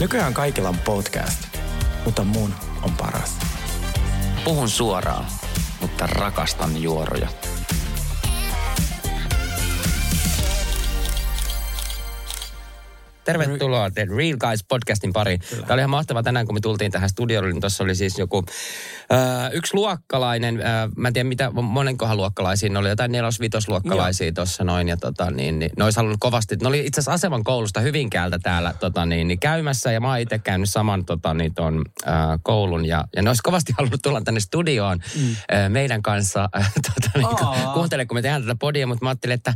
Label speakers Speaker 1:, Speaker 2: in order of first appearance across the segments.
Speaker 1: Nykyään kaikilla on podcast, mutta mun on paras.
Speaker 2: Puhun suoraan, mutta rakastan juoroja. Tervetuloa The Real Guys podcastin pariin. Tämä oli ihan mahtava tänään, kun me tultiin tähän studiolle, niin tuossa oli siis joku äh, yksi luokkalainen, äh, mä en tiedä mitä, monenkohan luokkalaisia, ne oli jotain nelos-vitosluokkalaisia tuossa noin, ja tota, niin, niin, ne olisi halunnut kovasti, ne oli itse asiassa Asevan koulusta Hyvinkäältä täällä tota, niin, niin, käymässä, ja mä oon itse käynyt saman tota, niin, ton, äh, koulun, ja, ja ne olisi kovasti halunnut tulla tänne studioon mm. äh, meidän kanssa, äh, tota, niin, ku, kuuntele, kun me tehdään tätä podia, mutta mä ajattelin, että,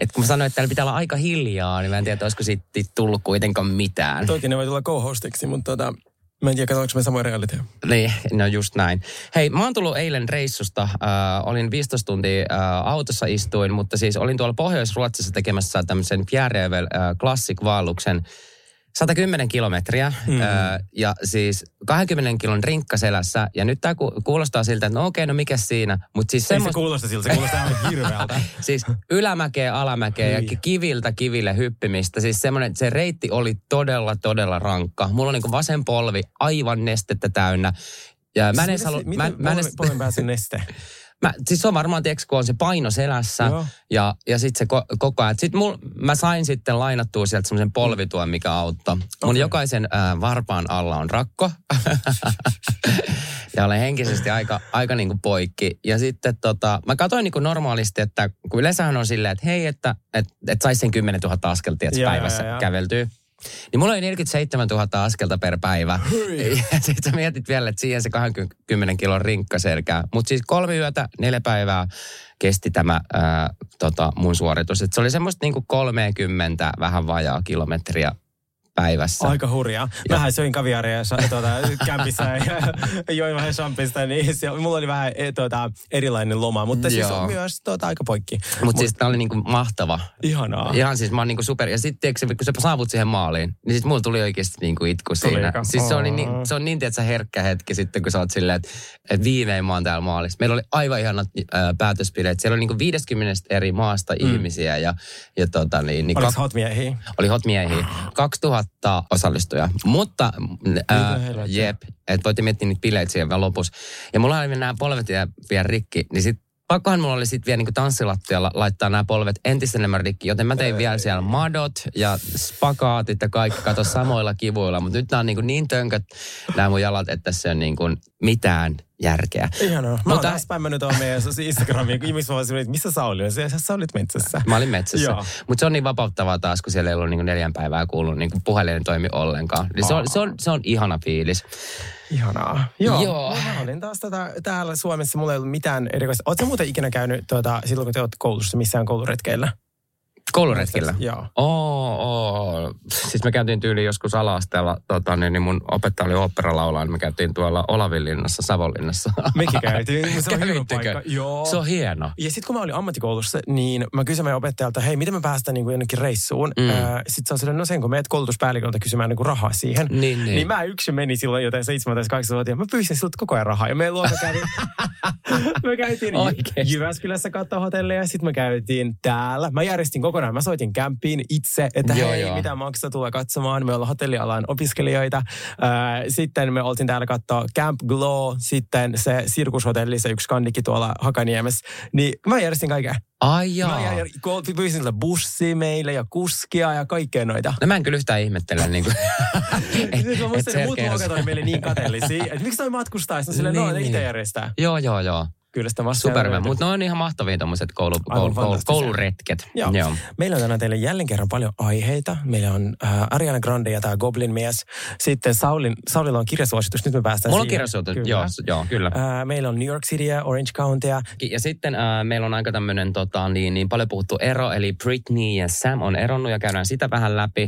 Speaker 2: että kun mä sanoin, että täällä pitää olla aika hiljaa, niin mä en tiedä, olisiko siitä tullut kuitenkaan mitään.
Speaker 1: Toki ne voi tulla co-hostiksi, mutta tota, mä en tiedä, katsoinko me samoin realiteja.
Speaker 2: Niin, no just näin. Hei, mä oon tullut eilen reissusta. Äh, olin 15 tuntia äh, autossa istuin, mutta siis olin tuolla Pohjois-Ruotsissa tekemässä tämmöisen Fjärrevel äh, Classic-vaelluksen 110 kilometriä mm. öö, ja siis 20 kilon rinkka selässä. Ja nyt tämä ku, kuulostaa siltä, että no okei, no mikä siinä.
Speaker 1: Mutta siis Ei semmoista... se kuulosta siltä, se kuulostaa aivan hirveältä.
Speaker 2: siis ylämäkeä, alamäkeä niin. ja kiviltä kiville hyppimistä. Siis semmoinen, se reitti oli todella, todella rankka. Mulla on niin vasen polvi aivan nestettä täynnä. Ja mä en edes halua...
Speaker 1: Miten mä,
Speaker 2: mä
Speaker 1: edes... polven pääsi neste?
Speaker 2: Mä, siis se on varmaan, tiedätkö, kun on se paino selässä Joo. ja, ja sitten se ko, koko ajan. Sitten mul, mä sain sitten lainattua sieltä semmoisen polvituon, mikä auttoi. Mun okay. jokaisen äh, varpaan alla on rakko. ja olen henkisesti aika, aika niin kuin poikki. Ja sitten tota, mä katsoin niin kuin normaalisti, että kun yleensähän on silleen, että hei, että et, et saisi sen 10 000 askeltia päivässä ja, ja. käveltyy. Niin mulla oli 47 000 askelta per päivä. Hyi. Ja sitten mietit vielä, että siihen se 20 kilon rinkka selkää. Mutta siis kolme yötä, neljä päivää kesti tämä ää, tota, mun suoritus. Et se oli semmoista niinku 30 vähän vajaa kilometriä päivässä.
Speaker 1: Aika hurjaa. Mähän söin kaviaria tuota, kämpissä ja join vähän champista, niin se, mulla oli vähän e, tuota, erilainen loma, mutta siis on myös tuota, aika poikki.
Speaker 2: Mutta Mut, siis tämä oli niinku mahtava.
Speaker 1: Ihanaa.
Speaker 2: Ihan siis mä oon niinku super. Ja sitten kun sä saavut siihen maaliin, niin siis mulla tuli oikeasti niinku itku tuli siinä. Eikä. Siis se, oli niin, se on niin, että herkkä hetki sitten, kun sä oot silleen, että, että viimein mä oon täällä maalissa. Meillä oli aivan ihanat äh, päätöspileet. Siellä oli niinku 50 eri maasta mm. ihmisiä. Ja, ja tota, niin,
Speaker 1: niin, Oliko kak... hot miehiä?
Speaker 2: Oli hot miehiä. 2000 000 osallistujaa. Mutta, ää, jep, että voitte miettiä niitä bileitä siellä lopussa. Ja mulla oli nämä polvet vielä rikki, niin sit pakkohan mulla oli sitten vielä niin tanssilattialla laittaa nämä polvet entistä enemmän rikki, joten mä tein vielä siellä madot ja spakaatit ja kaikki kato samoilla kivuilla, mutta nyt nämä on niin, niin tönkät nämä mun jalat, että se on niin kuin mitään järkeä.
Speaker 1: Ihanaa. Mä Mutta, oon spämmännyt tuon meidän Instagramiin, ihmiset vaan että missä sä olit? Sä, sä olit metsässä.
Speaker 2: Mä olin metsässä. Mutta se on niin vapauttavaa taas, kun siellä ei ollut niin neljän päivää kuullut, niin puhelin toimi ollenkaan. Niin se, on, se, on, se on ihana fiilis.
Speaker 1: Ihanaa. Joo. Joo. Mä olin taas tota, täällä Suomessa, mulla ei ollut mitään erikoista. Oletko muuten ikinä käynyt tuota, silloin, kun te olette koulussa missään kouluretkeillä?
Speaker 2: Kouluretkillä?
Speaker 1: Joo.
Speaker 2: Oo, oo. Siis me käytiin tyyli joskus alasteella, tota, niin, niin mun opettaja oli oopperalaulaja, niin me käytiin tuolla Olavinlinnassa, Savonlinnassa.
Speaker 1: Mekin käytiin. Se on hieno paikka.
Speaker 2: Joo. Se on hieno.
Speaker 1: Ja sitten kun mä olin ammattikoulussa, niin mä kysyin meidän opettajalta, hei, miten me päästään niin kuin jonnekin reissuun? Mm. Sitten se on silleen, no sen kun meet koulutuspäälliköltä kysymään niin kuin rahaa siihen.
Speaker 2: Niin, niin.
Speaker 1: niin mä yksin menin silloin jotain 17-18-vuotiaana. Mä pyysin siltä koko ajan rahaa. Ja me luokka kävi, me käytiin Jyväskylässä katsoa hotelleja, sitten me käytiin täällä. Mä järjestin kokonaan. Mä soitin kämpiin itse, että joo, hei, joo. mitä maksaa tulla katsomaan. Me ollaan hotellialan opiskelijoita. Sitten me oltiin täällä katsoa Camp Glow, sitten se sirkushotelli, se yksi kannikki tuolla Hakaniemessä. Niin mä järjestin kaiken.
Speaker 2: Ai joo.
Speaker 1: Mä pyysin sille bussia meille ja kuskia ja kaikkea noita.
Speaker 2: No mä en kyllä yhtään ihmettele. niin kuin,
Speaker 1: et, mä muistan, että muut luokat oli meille niin kateellisia. Että miksi toi matkustaa? Sitten silleen, no, niin, no, ne itse niin. järjestää.
Speaker 2: Joo, joo, joo.
Speaker 1: Kyllä sitä
Speaker 2: Superman, mutta ne on ihan mahtavia tämmöiset koulu, koulu, koulu, kouluretket.
Speaker 1: Joo. Joo. Meillä on tänään teille jälleen kerran paljon aiheita. Meillä on äh, Ariana Grande ja tämä Goblin mies. Sitten Saulin, Saulilla on kirjasuositus, nyt me päästään
Speaker 2: Mulla on kirjasuositus, kyllä. Joo, joo, kyllä.
Speaker 1: Äh, meillä on New York City ja Orange County.
Speaker 2: Ja sitten äh, meillä on aika tämmöinen tota, niin, niin paljon puhuttu ero, eli Britney ja Sam on eronnut ja käydään sitä vähän läpi.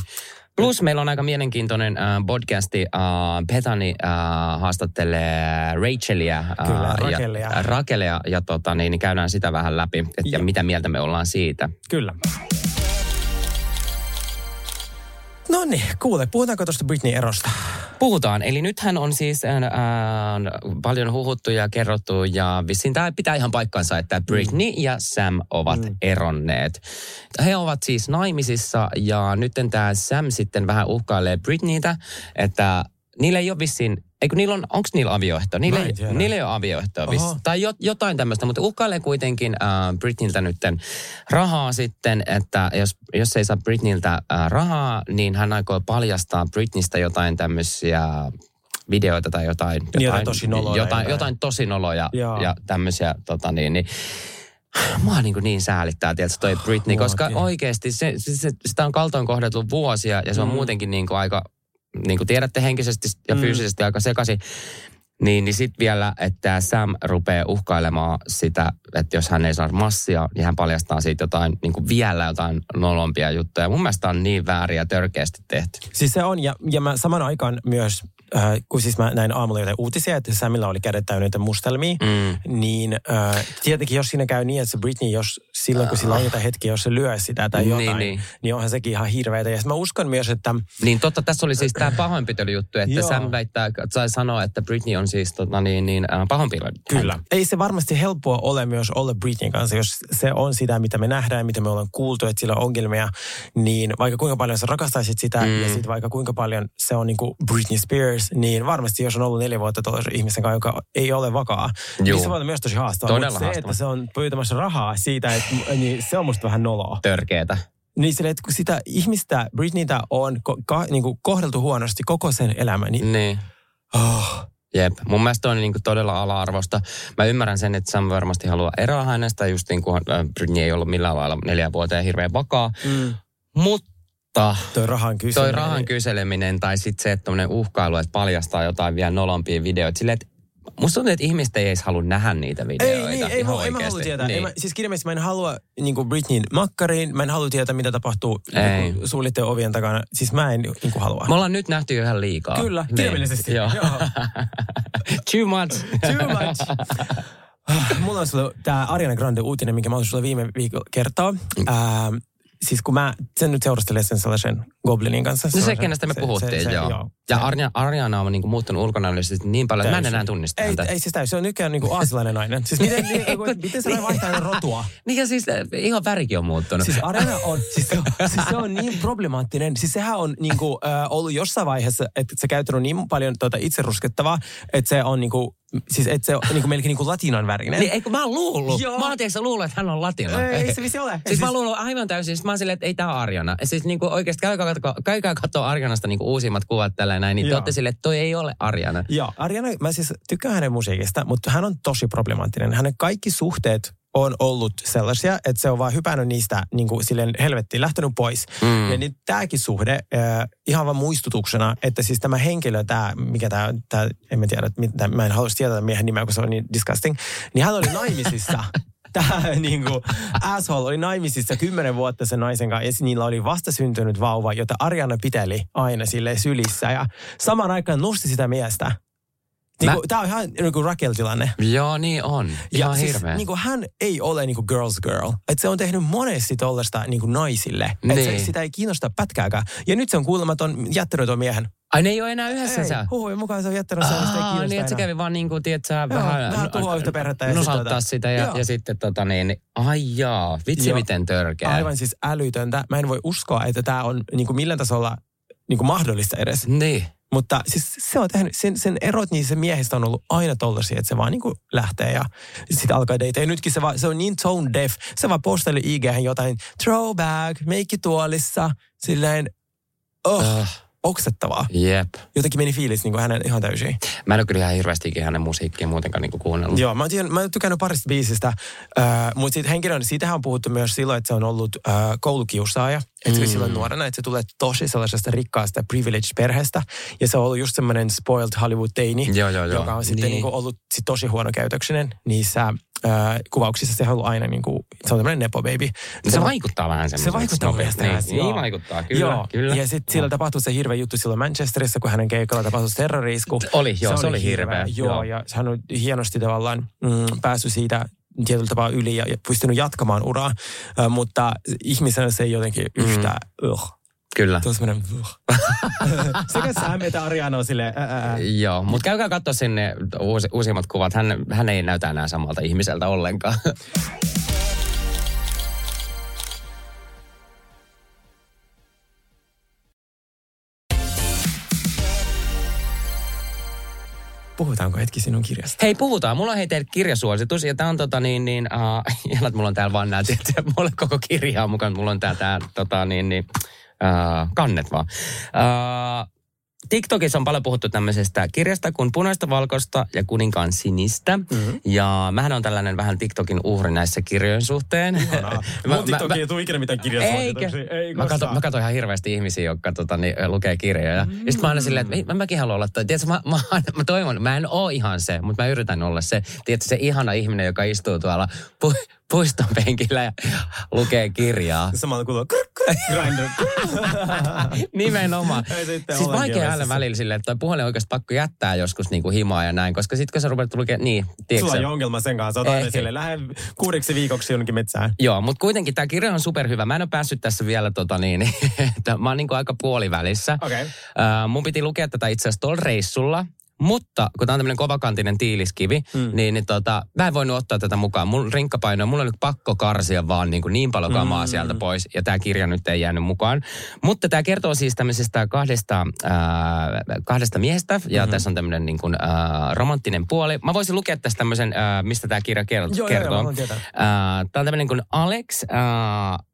Speaker 2: Plus meillä on aika mielenkiintoinen äh, podcasti. Äh, Petani äh, haastattelee Rachelia. Äh,
Speaker 1: Kyllä, Rakelia.
Speaker 2: Ja, Rakelia ja tota, niin, niin käydään sitä vähän läpi, että ja mitä mieltä me ollaan siitä.
Speaker 1: Kyllä. Niin, kuule, puhutaanko tuosta Britney-erosta?
Speaker 2: Puhutaan. Eli nythän on siis äh, äh, paljon huhuttu ja kerrottu ja vissiin tämä pitää ihan paikkansa, että Britney ja Sam ovat mm. eronneet. He ovat siis naimisissa ja nyt tämä Sam sitten vähän uhkailee Britneytä, että niillä ei ole vissiin Eikö niillä on, onko niillä avioehto? Niillä, ei, niillä ei ole avioehtoa.
Speaker 1: Oho.
Speaker 2: Viss, tai jo, jotain tämmöistä, mutta uhkailee kuitenkin äh, Britneyltä nytten rahaa sitten, että jos, jos ei saa Britneyltä äh, rahaa, niin hän aikoo paljastaa Britneystä jotain tämmöisiä videoita tai jotain.
Speaker 1: Niin, jotain tosi noloja
Speaker 2: Jotain,
Speaker 1: jotain.
Speaker 2: jotain tosi noloja
Speaker 1: Joo.
Speaker 2: ja tämmöisiä tota niin, niin Mua niin, niin säälittää, tiedätkö, toi Britney, koska oikeasti se, se, se, sitä on kaltoin kohdeltu vuosia ja se on
Speaker 1: Mm.
Speaker 2: muutenkin niin kuin aika, niin kuin tiedätte, henkisesti ja
Speaker 1: Mm.
Speaker 2: fyysisesti aika sekaisin. Niin, niin sitten vielä, että Sam rupeaa uhkailemaan sitä, että jos hän ei saa massia, niin hän paljastaa siitä jotain, niin kuin vielä jotain nolompia juttuja. Mun mielestä on niin väärin ja törkeästi tehty.
Speaker 1: Siis se on, ja, ja mä saman aikaan myös, äh, kun siis mä näin aamulla jotain uutisia, että Samilla oli kädet täynnä niitä mustelmia,
Speaker 2: Mm.
Speaker 1: niin äh, tietenkin jos siinä käy niin, että se Britney, jos silloin kun sillä on jotain hetki, jos se lyö sitä tai
Speaker 2: Niin,
Speaker 1: jotain,
Speaker 2: niin.
Speaker 1: niin, niin onhan sekin ihan hirveätä. Ja mä uskon myös, että
Speaker 2: Niin totta, tässä oli siis tämä pahoinpitelyjuttu, että
Speaker 1: Joo.
Speaker 2: Sam väittää, sai sanoa, että Britney on siis tota, niin, niin, äh.
Speaker 1: Kyllä. Ei se varmasti helppoa ole myös olla Britneyn kanssa, jos se on sitä, mitä me nähdään, mitä me ollaan kuultu, että sillä on ongelmia, niin vaikka kuinka paljon sä rakastaisit sitä
Speaker 2: mm.
Speaker 1: ja sitten vaikka kuinka paljon se on niin kuin Britney Spears, niin varmasti jos on ollut neljä vuotta tuollaisen ihmisen kanssa, joka ei ole vakaa,
Speaker 2: Juu.
Speaker 1: niin se voi olla myös tosi haastavaa.
Speaker 2: Todella
Speaker 1: Mutta se, että se on pyytämässä rahaa siitä, että, niin se on musta vähän noloa.
Speaker 2: Törkeetä.
Speaker 1: Niin sille, että kun sitä ihmistä, Britneytä on ko, ka, niin kuin kohdeltu huonosti koko sen elämä, niin
Speaker 2: Niin.
Speaker 1: oh,
Speaker 2: Jep, mun mielestä on niin kuin todella ala-arvosta. Mä ymmärrän sen, että Sam varmasti haluaa eroa hänestä, just niin kuin äh, Britney ei ollut millään lailla neljä vuoteen hirveän vakaa.
Speaker 1: mm,
Speaker 2: Mutta
Speaker 1: toi rahan kysymys.
Speaker 2: toi rahan kyseleminen tai sitten se, että uhkailu, että paljastaa jotain vielä nolompia videoita. Silleen, että musta tuntuu, että ihmiset ei edes halua nähdä niitä videoita.
Speaker 1: Ei, niin, ei,
Speaker 2: ihan
Speaker 1: mä, en mä halua tietää.
Speaker 2: Niin.
Speaker 1: Niin. Mä, siis kirjallisesti mä en halua niin kuin Britneyn makkariin. Mä en halua tietää, mitä tapahtuu
Speaker 2: Ei.
Speaker 1: niin suljettujen ovien takana. Siis mä en niin kuin halua.
Speaker 2: Me ollaan nyt nähty jo ihan liikaa.
Speaker 1: Kyllä,
Speaker 2: Niin,
Speaker 1: kirjallisesti.
Speaker 2: Joo.
Speaker 1: Joo.
Speaker 2: Too much.
Speaker 1: Too much. Ah, Mulla on sulle tämä Ariana Grande uutinen, minkä mä haluaisin sulle viime viikolla kertoa. Ää, siis kun mä sen nyt seurastelin sen sellaisen Goblinin kanssa.
Speaker 2: No se, kenestä me puhuttiin,
Speaker 1: se,
Speaker 2: joo.
Speaker 1: joo.
Speaker 2: Ja
Speaker 1: Se-
Speaker 2: Arja, Arjana on niinku muuttunut ulkonäöllisesti niin paljon, että mä en enää tunnista
Speaker 1: ei,
Speaker 2: häntä.
Speaker 1: ei siis täysin. Se on nykyään niin kuin aasilainen nainen. Siis miten, niin, miten se vaihtaa rotua?
Speaker 2: Niin ja siis äh, ihan värikin on muuttunut.
Speaker 1: Siis Arena on, siis se on, siis se on niin problemaattinen. Siis sehän on niinku, äh, ollut jossain vaiheessa, että se käyttänyt niin paljon tuota itseruskettavaa, että se on niinku, siis että se on niinku melkein niinku latinan värinen.
Speaker 2: Niin, eikö mä oon luullut?
Speaker 1: Joo.
Speaker 2: Mä oon tiedätkö, luullut, että hän on latina.
Speaker 1: ei se vissi ole.
Speaker 2: Siis, siis mä luulen aivan täysin, siis mä oon silleen, että ei tää Arjana. Siis niinku oikeesti käykää katsoa, käykää katsoa Arjanasta niinku uusimmat kuvat tällä näin, niin te
Speaker 1: Joo.
Speaker 2: ootte silleen, että toi ei ole Arjana.
Speaker 1: Joo, Ariana, mä siis tykkään hänen musiikista, mutta hän on tosi problemaattinen. Hänen kaikki suhteet on ollut sellaisia, että se on vaan hypännyt niistä niin kuin silleen helvettiin, lähtenyt pois.
Speaker 2: Mm.
Speaker 1: Ja niin tämäkin suhde, äh, ihan vaan muistutuksena, että siis tämä henkilö, tämä, mikä tämä, tämä en mä tiedä, mitä, mä en haluaisi tietää miehen nimeä, kun se on niin disgusting, niin hän oli naimisissa. Tämä niin kuin, asshole oli naimisissa kymmenen vuotta sen naisen kanssa ja niillä oli vastasyntynyt vauva, jota Ariana piteli aina sille sylissä ja saman aikaan nosti sitä miestä. Niin kuin, tämä on ihan niin kuin Raquel-tilanne.
Speaker 2: Joo, niin on. Ihan
Speaker 1: siis,
Speaker 2: hirveä.
Speaker 1: niin kuin hän ei ole niin kuin girls girl. Että se on tehnyt monesti tollaista niin kuin naisille.
Speaker 2: Niin.
Speaker 1: se, sitä ei kiinnosta pätkääkään. Ja nyt se on kuulemma ton, jättänyt tuon miehen.
Speaker 2: Ai ne ei ole enää yhdessä
Speaker 1: Ei,
Speaker 2: sä?
Speaker 1: huhujen mukaan se on jättänyt sen, sitä ei
Speaker 2: Aa,
Speaker 1: kiinnosta
Speaker 2: niin, että se kävi vaan niin kuin, tiedät sä, vähän...
Speaker 1: vähän tuhoa yhtä perhettä ja sit
Speaker 2: Nusauttaa
Speaker 1: tota-
Speaker 2: sitä ja,
Speaker 1: Joo.
Speaker 2: ja sitten tota niin, niin- ai jaa, vitsi
Speaker 1: Joo.
Speaker 2: miten törkeä.
Speaker 1: Aivan siis älytöntä. Mä en voi uskoa, että tämä on niin kuin millään tasolla niin kuin mahdollista edes.
Speaker 2: Niin.
Speaker 1: Mutta siis se on tehnyt, sen, sen erot niissä miehistä on ollut aina tollaisia, että se vaan niin kuin lähtee ja sitten alkaa date. Ja nytkin se, vaan, se on niin tone deaf. Se vaan posteli ig jotain throwback, meikki tuolissa, silleen, oh,
Speaker 2: Uh,
Speaker 1: oksettavaa.
Speaker 2: jep.
Speaker 1: Jotenkin meni fiilis niin kuin hänen ihan täysin.
Speaker 2: Mä en ole kyllä ihan hirveästi hänen musiikkia muutenkaan niin kuin kuunnellut.
Speaker 1: Joo, mä, tiedän, mä oon tykännyt parista biisistä, äh, mutta siitä henkilön, siitähän on puhuttu myös silloin, että se on ollut äh, koulukiusaaja. Että
Speaker 2: Mm.
Speaker 1: silloin nuorena, että se tulee tosi sellaisesta rikkaasta privilege-perheestä. Ja se on ollut just semmoinen spoiled Hollywood-teini,
Speaker 2: Joo, joo, joo.
Speaker 1: joka on sitten
Speaker 2: Niin.
Speaker 1: niin. Niin ollut sit tosi huono käytöksinen niissä äh, kuvauksissa se on ollut aina niin kuin, se on tämmöinen nepo baby.
Speaker 2: Se, se vaikuttaa vähän semmoiselta.
Speaker 1: Se vaikuttaa
Speaker 2: nopeasti. Niin, niin vaikuttaa, kyllä. Joo. kyllä.
Speaker 1: Ja sitten sillä tapahtui se hirveä juttu silloin Manchesterissa, kun hänen keikalla tapahtui terrorisku.
Speaker 2: Oli, joo, se, se oli hirveä.
Speaker 1: hirveä. Joo, joo, ja hän on hienosti tavallaan mm, päässyt siitä tietyllä tapaa yli ja, ja pystynyt jatkamaan uraa, äh, mutta ihmisenä se ei jotenkin yhtä, mm. uh,
Speaker 2: Kyllä.
Speaker 1: Tuossa menee, Sekä Sam että Ariana on silleen, ää, ää.
Speaker 2: Joo, mutta käykää katsoa sinne uusi, uusimmat kuvat. Hän, hän ei näytä enää samalta ihmiseltä ollenkaan.
Speaker 1: Puhutaanko hetki sinun kirjasta?
Speaker 2: Hei, puhutaan. Mulla on hei teille kirjasuositus. Ja tää on tota niin, niin uh, mulla on täällä vaan nää, mulla on koko kirjaa mukaan. Mulla on tää, tää tota niin, niin uh, kannet vaan. Uh, TikTokissa on paljon puhuttu tämmöisestä kirjasta kuin Punaista valkoista ja Kuninkaan sinistä. Mm-hmm. Ja mähän on tällainen vähän TikTokin uhri näissä kirjojen suhteen.
Speaker 1: Mun TikTokin ei tule ikinä mitään kirjasuosituksia.
Speaker 2: Ei mä, katson, mä katson ihan hirveästi ihmisiä, jotka tota, niin, lukee kirjoja. Mm-hmm. Ja sitten mä aina silleen, että mä, mäkin haluan olla toi. Tiedätkö, mä, mä, mä, toivon, mä en oo ihan se, mutta mä yritän olla se. Tiedätkö, se ihana ihminen, joka istuu tuolla pu- puiston penkillä ja lukee kirjaa.
Speaker 1: Samalla kuuluu grinder.
Speaker 2: Nimenomaan. siis vaikea äällä välillä silleen, että puhelin oikeasti pakko jättää joskus niinku himaa ja näin, koska sitten kun sä rupeat lukea, niin,
Speaker 1: tiedätkö Sulla on ongelma sen kanssa, otat aina sille, lähde kuudeksi viikoksi jonnekin metsään.
Speaker 2: Joo, mutta kuitenkin tämä kirja on superhyvä. Mä en ole päässyt tässä vielä, tota niin, että mä oon niinku aika puolivälissä.
Speaker 1: Okay.
Speaker 2: Uh, mun piti lukea tätä itse asiassa tuolla reissulla, mutta kun tämä on tämmöinen kovakantinen tiiliskivi, mm. niin, niin tota, mä en voinut ottaa tätä mukaan. Mun rinkkapaino, mulla oli pakko karsia vaan niin, kuin niin paljon kamaa mm. sieltä pois, ja tämä kirja nyt ei jäänyt mukaan. Mutta tämä kertoo siis tämmöisestä kahdesta, äh, kahdesta miehestä, ja mm-hmm. tässä on tämmöinen niin kuin, äh, romanttinen puoli. Mä voisin lukea tästä tämmöisen, äh, mistä tämä kirja kertoo.
Speaker 1: Joo. Joo, joo,
Speaker 2: äh, tämä on tämmöinen kuin Alex, äh,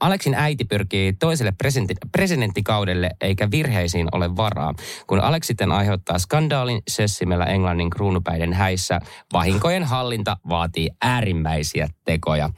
Speaker 2: Aleksin äiti pyrkii toiselle presidentti, presidenttikaudelle eikä virheisiin ole varaa. Kun Alex sitten aiheuttaa skandaalin sössimellä Englannin kruunupäiden häissä, vahinkojen hallinta vaatii äärimmäisiä tekoja.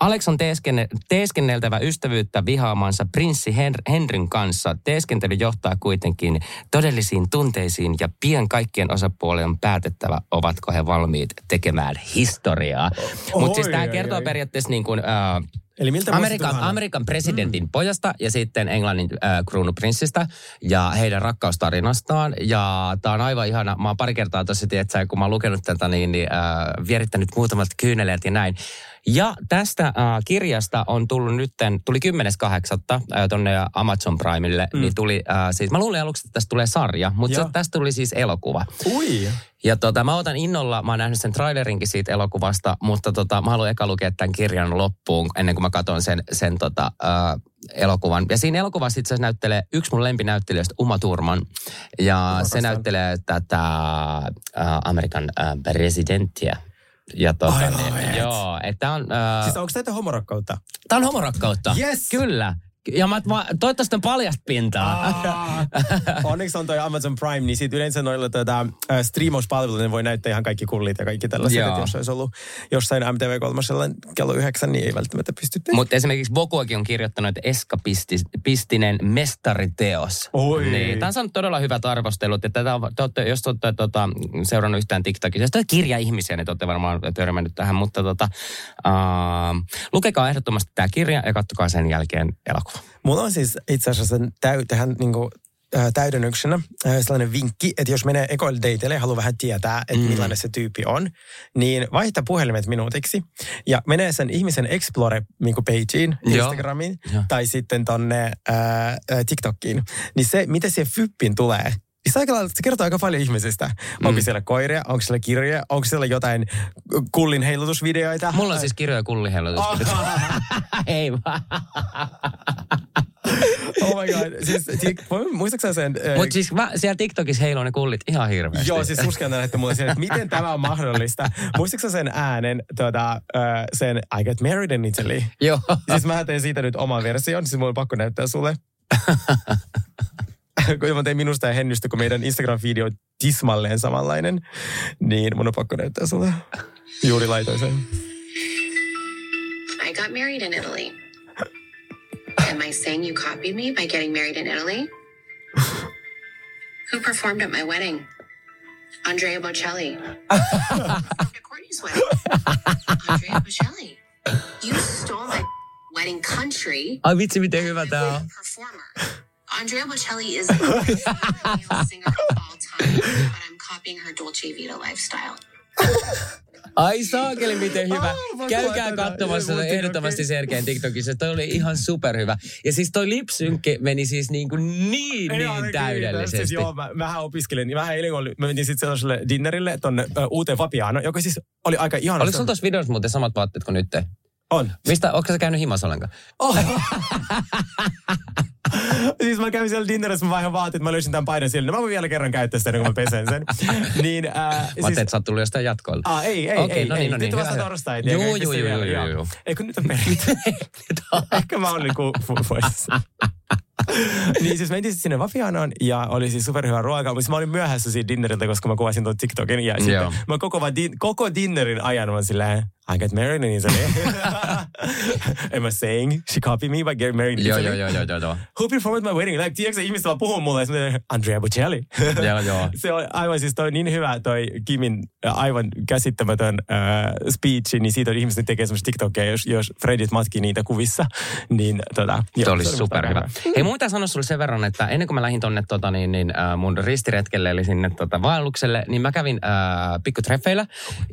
Speaker 2: Alex on teeskenne, teeskenneltävä ystävyyttä vihaamansa prinssi Hen- Henryn kanssa. Teeskentely johtaa kuitenkin todellisiin tunteisiin ja pian kaikkien osapuolien on päätettävä, ovatko he valmiit tekemään historiaa. Mutta siis tämä kertoo periaatteessa niin kuin, äh, Eli miltä Amerikan, Amerikan presidentin mm. pojasta ja sitten Englannin äh, kruunuprinssistä ja heidän rakkaustarinastaan. Ja tämä on aivan ihana. Mä oon pari kertaa tosi, että kun mä oon lukenut tätä, niin, niin äh, vierittänyt muutamat kyyneleet ja näin. Ja tästä äh, kirjasta on tullut nytten, tuli 10.8. Äh, tonne Amazon Primelle, mm. niin tuli äh, siis, mä luulin aluksi, että tästä tulee sarja, mutta se, tästä tuli siis elokuva.
Speaker 1: Ui.
Speaker 2: Ja tota, mä otan innolla, mä oon nähnyt sen trailerinkin siitä elokuvasta, mutta tota, mä haluan eka lukea tämän kirjan loppuun ennen kuin mä katson sen, sen tota, äh, elokuvan. Ja siinä elokuvassa itse asiassa näyttelee yksi mun lempinäyttelijöistä, Uma Thurman. Ja se näyttelee tätä äh, Amerikan äh, presidenttiä. Ja tota, Ai, niin, joo, että on...
Speaker 1: Äh, siis onko tämä homorakkautta?
Speaker 2: Tämä on homorakkautta.
Speaker 1: Yes!
Speaker 2: Kyllä. Ja mä, mä toivottavasti on paljasta pintaa.
Speaker 1: Onneksi on toi Amazon Prime, niin siitä yleensä noilla tuota, striimauspalveluilla ne voi näyttää ihan kaikki kullit ja kaikki tällaiset. Että jos olisi ollut jossain MTV3 kello yhdeksän, niin ei välttämättä pysty
Speaker 2: Mutta esimerkiksi Bokuakin on kirjoittanut, että eskapistinen mestariteos.
Speaker 1: Oi.
Speaker 2: Niin, tämä on saanut todella hyvät arvostelut. Että tätä, te olette, jos olette tota, seurannut yhtään TikTokissa, jos olette kirja-ihmisiä, niin te olette varmaan törmännyt tähän. Mutta tota, uh, lukekaa ehdottomasti tämä kirja ja katsokaa sen jälkeen elokuva.
Speaker 1: Mulla on siis itse asiassa täy, tähän niin kuin, äh, täydennyksenä äh, sellainen vinkki, että jos menee ekoille dateille ja haluaa vähän tietää, että mm. millainen se tyyppi on, niin vaihta puhelimet minuutiksi ja menee sen ihmisen Explore-pageen, niin Instagramiin ja. tai sitten tonne äh, TikTokiin. Niin se, miten se fyppin tulee, se, aika, se kertoo aika paljon ihmisistä. Mm. Onko siellä koiria, onko siellä kirjoja, onko siellä jotain kullin heilutusvideoita?
Speaker 2: Mulla on siis kirjoja kullin heilutusvideoita. Ei vaan.
Speaker 1: Oh my god. Siis, muistatko sen?
Speaker 2: Äh... Mutta siis mä, siellä TikTokissa heiluu ne kullit ihan hirveästi.
Speaker 1: Joo, siis uskallan näyttää mulle sen, että miten tämä on mahdollista. Muistatko sen äänen, tuota, uh, sen I get married in Italy?
Speaker 2: Joo.
Speaker 1: Siis mä teen siitä nyt oman version, siis mulla on pakko näyttää sulle. kun mä tein minusta ja Hennystä, kun meidän Instagram-video on tismalleen samanlainen, niin mun on pakko näyttää sulle. Juuri laitoin sen. I got married in Italy. Am I saying you copied me by getting married in Italy? Who performed at my wedding? Andrea Bocelli. Courtney
Speaker 3: His wedding. Andrea Bocelli. You stole my wedding country.
Speaker 2: Ai vitsi, miten hyvä tää on.
Speaker 3: Performer. Andrea Bocelli is the best male singer of all time, but I'm copying her Dolce Vita lifestyle.
Speaker 2: Ai saakeli, miten hyvä.
Speaker 1: Aivan
Speaker 2: Käykää katsomassa se ehdottomasti. Sergeen TikTokissa. Toi oli ihan superhyvä. Ja siis toi lipsynkki meni siis niin, kuin niin,
Speaker 1: Ei,
Speaker 2: niin
Speaker 1: ainakin,
Speaker 2: täydellisesti.
Speaker 1: Siis joo, mä, mähän opiskelin, niin vähän eilen oli, mä menin sitten sellaiselle dinnerille tonne ö, uuteen Fabiano, joka siis oli aika ihana.
Speaker 2: Oliko sulla tuossa videossa muuten samat vaatteet kuin nyt?
Speaker 1: On.
Speaker 2: Mistä, onko sä käynyt himassa ollenkaan?
Speaker 1: Oh. siis mä kävin siellä dinnerissä, mä vaihan vaatteet, mä löysin tämän paidan siellä. No mä voin vielä kerran käyttää sitä, kuin mä pesen sen. niin, äh,
Speaker 2: Mä ajattelin,
Speaker 1: siis,
Speaker 2: että sä oot tullut jostain jatkoilla.
Speaker 1: Ah, ei, ei,
Speaker 2: Okei,
Speaker 1: ei.
Speaker 2: no niin,
Speaker 1: ei.
Speaker 2: no niin,
Speaker 1: Nyt vasta torstai.
Speaker 2: Juu,
Speaker 1: vielä-
Speaker 2: juu,
Speaker 1: joo.
Speaker 2: juu.
Speaker 1: Eikö nyt on perit? Ehkä mä oon niinku pois. niin siis mentiin sinne Vafianoon ja oli siis superhyvä ruoka. Mutta mä olin myöhässä siitä dinneriltä, koska mä kuvasin tuon TikTokin. Ja sitten
Speaker 2: Joo.
Speaker 1: mä koko, vaan din, koko dinnerin ajan mä silleen, I got married in Italy. Am I saying she copied me by getting married in
Speaker 2: Joo,
Speaker 1: Italy?
Speaker 2: joo, joo, joo, joo.
Speaker 1: Who performed my wedding? Like, tiedätkö ihmiset vaan puhuu mulle, ja sitten Andrea Bocelli.
Speaker 2: Joo, joo.
Speaker 1: Se on aivan siis toi niin hyvä toi Kimin äh, aivan käsittämätön äh, speech, niin siitä on ihmiset tekee semmoista TikTokia, jos, jos Fredit matkii niitä kuvissa, niin tota...
Speaker 2: Se oli superhyvä. Hei, mun pitää sanoa sulle sen verran, että ennen kuin mä lähdin tonne tota, niin, niin, äh, mun ristiretkelle, eli sinne tota, vaellukselle, niin mä kävin äh, pikkutreffeillä.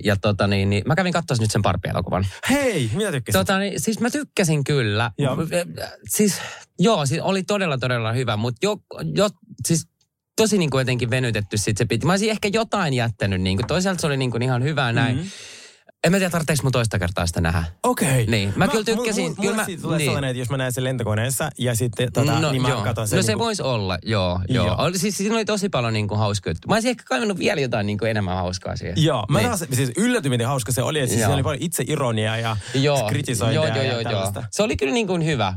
Speaker 2: Ja tota, niin, niin, mä kävin katsoa nyt sen Barbie-elokuvan.
Speaker 1: Hei, mitä tykkäsit?
Speaker 2: Tota, niin, siis mä tykkäsin kyllä.
Speaker 1: Joo.
Speaker 2: Äh, Siis, joo, siis oli todella, todella hyvä, mutta jo, jo, siis tosi niin kuin jotenkin venytetty sit se piti. Mä olisin ehkä jotain jättänyt, niin kuin, toisaalta se oli niin kuin ihan hyvää näin.
Speaker 1: Mhm.
Speaker 2: Mm-hmm. En mä tiedä, tarvitseeko mun toista kertaa sitä nähdä.
Speaker 1: Okei.
Speaker 2: Niin, mä kyllä tykkäsin-
Speaker 1: Mulla,
Speaker 2: kyllä mä-
Speaker 1: siitä tulee
Speaker 2: niin.
Speaker 1: sellainen, että jos mä näen sen lentokoneessa ja sitten tota, niin mä
Speaker 2: joo.
Speaker 1: katson sen.
Speaker 2: no se
Speaker 1: niin kuin-
Speaker 2: voisi olla, joo. joo.
Speaker 1: Joo.
Speaker 2: Oli, siis siinä oli tosi paljon niin kuin hauska juttu. Mä olisin ehkä kaivannut vielä jotain niin kuin enemmän hauskaa siihen.
Speaker 1: Joo, mä
Speaker 2: Niin.
Speaker 1: taas, siis yllätyin, miten hauska se oli. Että siis
Speaker 2: Joo.
Speaker 1: siinä oli paljon itse ironiaa ja
Speaker 2: Joo,
Speaker 1: kritisointia
Speaker 2: joo, joo,
Speaker 1: ja
Speaker 2: joo, joo.
Speaker 1: tällaista.
Speaker 2: Se oli kyllä niin kuin hyvä.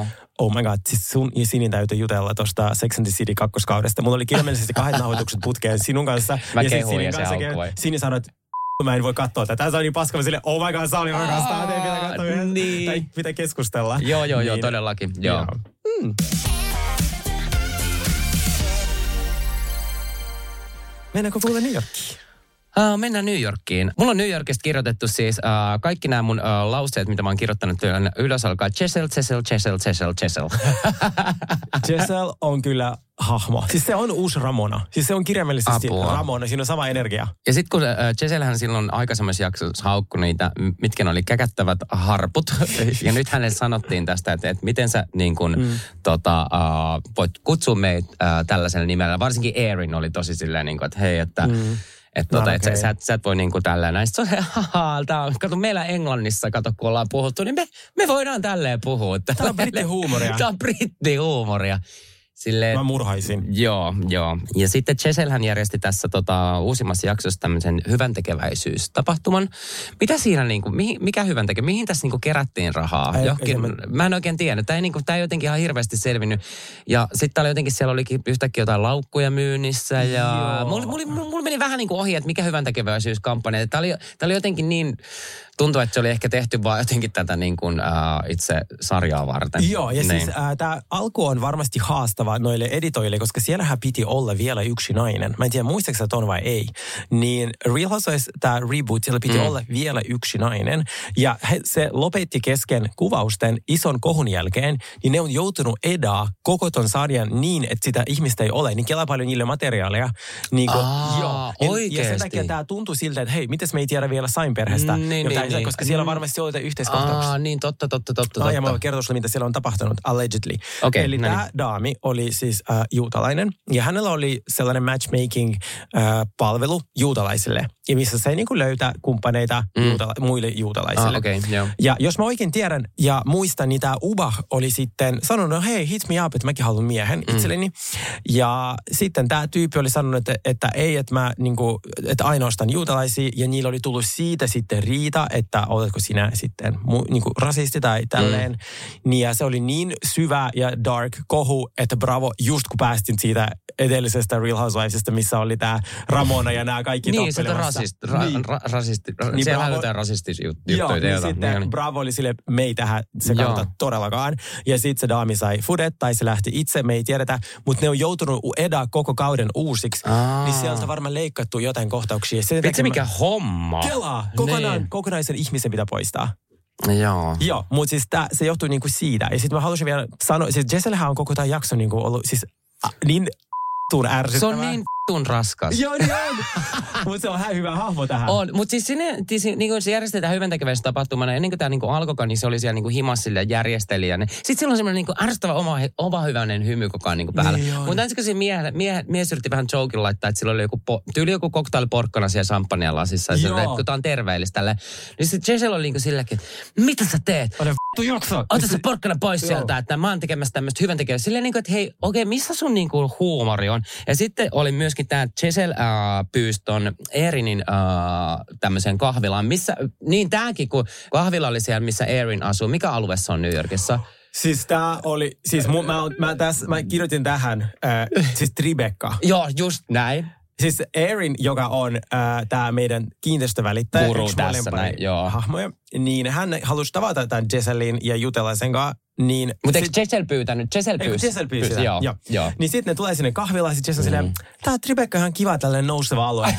Speaker 2: Uh,
Speaker 1: Oh my god, siis sun ja Sinin täytyy jutella tuosta Sex and the City kakkoskaudesta. Mulla oli kirjaimellisesti kahdet nauhoitukset putkeen sinun kanssa.
Speaker 2: Mä
Speaker 1: sit
Speaker 2: kehuin
Speaker 1: Sinin
Speaker 2: ja se
Speaker 1: kanssa. Sini sanoi, että mä en voi katsoa tätä. Se oli niin paska. Mä silleen, oh my god, Sauli rakastaa. Teidän pitää katsoa yhdessä.
Speaker 2: niin.
Speaker 1: Tai pitää keskustella.
Speaker 2: joo, joo, joo,
Speaker 1: Niin.
Speaker 2: todellakin. Joo.
Speaker 1: Mm. Mennäänkö puhuta New Yorkiin?
Speaker 2: Uh, mennään New Yorkiin. Mulla on New Yorkista kirjoitettu siis uh, kaikki nämä mun uh, lauseet, mitä mä oon kirjoittanut ylös, ylös alkaa Chesel, Chesel, Chesel, Chesel, Chesel.
Speaker 1: Giselle on kyllä hahmo. Siis se on uusi Ramona. Siis se on kirjaimellisesti
Speaker 2: Apua.
Speaker 1: Ramona. Siinä on sama energia.
Speaker 2: Ja sitten kun Cheselhän silloin aikaisemmassa jaksossa haukkui niitä, mitkä ne oli käkättävät harput. ja nyt hänelle sanottiin tästä, että, että miten sä niin kun, mm. tota, uh, voit kutsua meitä uh, tällaisella nimellä. Varsinkin Erin oli tosi silleen, niin kuin, että hei, että... Mm. Että
Speaker 1: No,
Speaker 2: tota, et sä, sä, sä et voi niinku tälleen näin. Sitten se on, haha, tää on, kato meillä Englannissa, kato kun ollaan puhuttu, niin me, me voidaan tälleen puhua.
Speaker 1: Tää on brittihuumoria.
Speaker 2: Tää on brittihuumoria. Silleen,
Speaker 1: Mä murhaisin.
Speaker 2: Joo, joo. Ja sitten Cheselhän järjesti tässä tota, uusimmassa jaksossa tämmöisen hyvän tekeväisyystapahtuman. Mitä siinä, niin kuin, mihin, mikä hyvän teke, mihin tässä niin kuin kerättiin rahaa?
Speaker 1: Ei-
Speaker 2: Johonkin,
Speaker 1: ei se-
Speaker 2: mä en oikein tiedä. Tämä ei, niin kuin, tämä ei jotenkin ihan hirveästi selvinnyt. Ja sitten oli jotenkin, siellä olikin yhtäkkiä jotain laukkuja myynnissä. Ja mulla, mulla, mulla, meni vähän niin kuin ohi, että mikä hyvän tekeväisyyskampanja. Tämä oli, tämä oli jotenkin niin, tuntuu, että se oli ehkä tehty vaan jotenkin tätä niin kuin, uh, itse sarjaa varten.
Speaker 1: Joo, ja
Speaker 2: Niin.
Speaker 1: siis äh, tämä alku on varmasti haastava noille editoille, koska siellähän piti olla vielä yksi nainen. Mä en tiedä, muistaakseni että on vai ei. Niin Real Housewives, tämä reboot, siellä piti
Speaker 2: Mm.
Speaker 1: mm. olla vielä yksi nainen. Ja he, se lopetti kesken kuvausten ison kohun jälkeen, niin ne on joutunut edaa koko ton sarjan niin, että sitä ihmistä ei ole. Niin kelaa paljon niille materiaalia. Niin kuin,
Speaker 2: Aa,
Speaker 1: joo. Ja- Ja
Speaker 2: oikeesti?
Speaker 1: sen takia tämä tuntui siltä, että hei, miten me ei tiedä vielä Sain-perheestä.
Speaker 2: Niin, niin,
Speaker 1: jotain,
Speaker 2: niin.
Speaker 1: Koska siellä
Speaker 2: Mm.
Speaker 1: varmasti oli yhteiskohtauksia.
Speaker 2: Aa, niin totta, totta, totta,
Speaker 1: ja mä
Speaker 2: totta.
Speaker 1: voin kertoa sulle, mitä siellä on tapahtunut, allegedly.
Speaker 2: Okei,
Speaker 1: Eli
Speaker 2: no niin.
Speaker 1: tämä daami oli siis äh, juutalainen, ja hänellä oli sellainen matchmaking-palvelu juutalaisille, ja missä se niinku löytää kumppaneita
Speaker 2: Mm.
Speaker 1: juutala- muille juutalaisille.
Speaker 2: Ah, okei, joo.
Speaker 1: Ja jos mä oikein tiedän ja muistan, niin tämä Ubah oli sitten sanonut, no hei, hit me up, että mäkin haluan miehen
Speaker 2: Mm.
Speaker 1: itselleni. Ja sitten tämä tyyppi oli sanonut, että, että ei, että mä niinku, että ainoastaan juutalaisia. Ja niillä oli tullut siitä sitten riita, että oletko sinä sitten mu, niinku rasisti tai tälleen. Mm. Niin ja se oli niin syvä ja dark kohu, että bravo, just kun päästin siitä edellisestä Real Housewivesista, missä oli tämä Ramona ja nämä kaikki
Speaker 2: Niin, sieltä
Speaker 1: tappelemassa.
Speaker 2: rasist, ra,
Speaker 1: Niin.
Speaker 2: ra, rasisti, ra,
Speaker 1: Niin
Speaker 2: siellä on
Speaker 1: Bravo-
Speaker 2: jotain rasistisia jut,
Speaker 1: Joo,
Speaker 2: juttuja.
Speaker 1: niin
Speaker 2: jotain.
Speaker 1: sitten
Speaker 2: Niin,
Speaker 1: Bravo oli sille, me ei tähän se
Speaker 2: Joo.
Speaker 1: kannata todellakaan. Ja sitten se daami sai fudet tai se lähti itse, me ei tiedetä. Mutta ne on joutunut edaa koko kauden uusiksi.
Speaker 2: Aa.
Speaker 1: Niin sieltä on varmaan leikattu jotain kohtauksia.
Speaker 2: Vitsi mikä
Speaker 1: mä-
Speaker 2: homma.
Speaker 1: Kelaa, kokonaan,
Speaker 2: Niin.
Speaker 1: kokonaisen ihmisen pitää poistaa.
Speaker 2: Joo.
Speaker 1: Joo, mutta siis tää, se johtuu niinku siitä. Ja sitten mä haluaisin vielä sanoa, siis Jessellähän on koko tämä jakso niinku ollut siis a, niin tuun ärsyttävää.
Speaker 2: Se on niin tun raskas.
Speaker 1: Joo, niin on. mutta se on ihan hyvä hahmo tähän.
Speaker 2: On, mutta siis sinne, siis, niin kuin se järjestetään hyvän tapahtumana. Ennen kuin tämä niin alkoikaan, niin se oli siellä niin kuin himassille ja järjesteli. Sitten sillä on semmoinen niin ärsyttävä oma, oma hyvänen hymy koko ajan niin kuin päällä.
Speaker 1: Niin
Speaker 2: mutta ensin se mie, mie, mies yritti vähän jokin laittaa, että sillä oli joku, po, tyyli joku koktailiporkkana siellä champagnea lasissa. Ja se,
Speaker 1: Joo.
Speaker 2: että tämä on terveellistä tälle. Niin sitten Jessel oli niin kuin silläkin, että mitä sä teet?
Speaker 1: Ole vittu jakso.
Speaker 2: Ota se porkkana pois
Speaker 1: Joo.
Speaker 2: sieltä, että mä oon tekemässä tämmöistä hyvän tekevää. Silleen niin kuin, että hei, okei, missä sun niin kuin huumori on? Ja sitten oli myöskin tämä Chesel äh, pyysi ton Erinin äh, tämmöiseen kahvilaan. Missä, niin tääkin, kun kahvila oli siellä, missä Erin asuu. Mikä alue se on New Yorkissa?
Speaker 1: Siis tää oli, siis mun, mä, mä, tässä, mä kirjoitin tähän, äh, siis Tribeca.
Speaker 2: Joo, just näin.
Speaker 1: Siis Erin, joka on äh, tämä meidän kiinteistövälittäjä.
Speaker 2: Guru
Speaker 1: yksi
Speaker 2: tässä näin, joo.
Speaker 1: Hahmoja, niin hän halusi tavata tämän Jesselin ja jutella sen kanssa. Niin
Speaker 2: Mutta eikö Jessel pyytänyt? Jessel pyysi.
Speaker 1: Jessel pyysi sitä.
Speaker 2: Joo,
Speaker 1: Joo.
Speaker 2: joo.
Speaker 1: Niin sitten ne tulee sinne kahvilaan, sit Jessel mm. silleen, tää Tribeca on ihan kiva tällainen nouseva alue.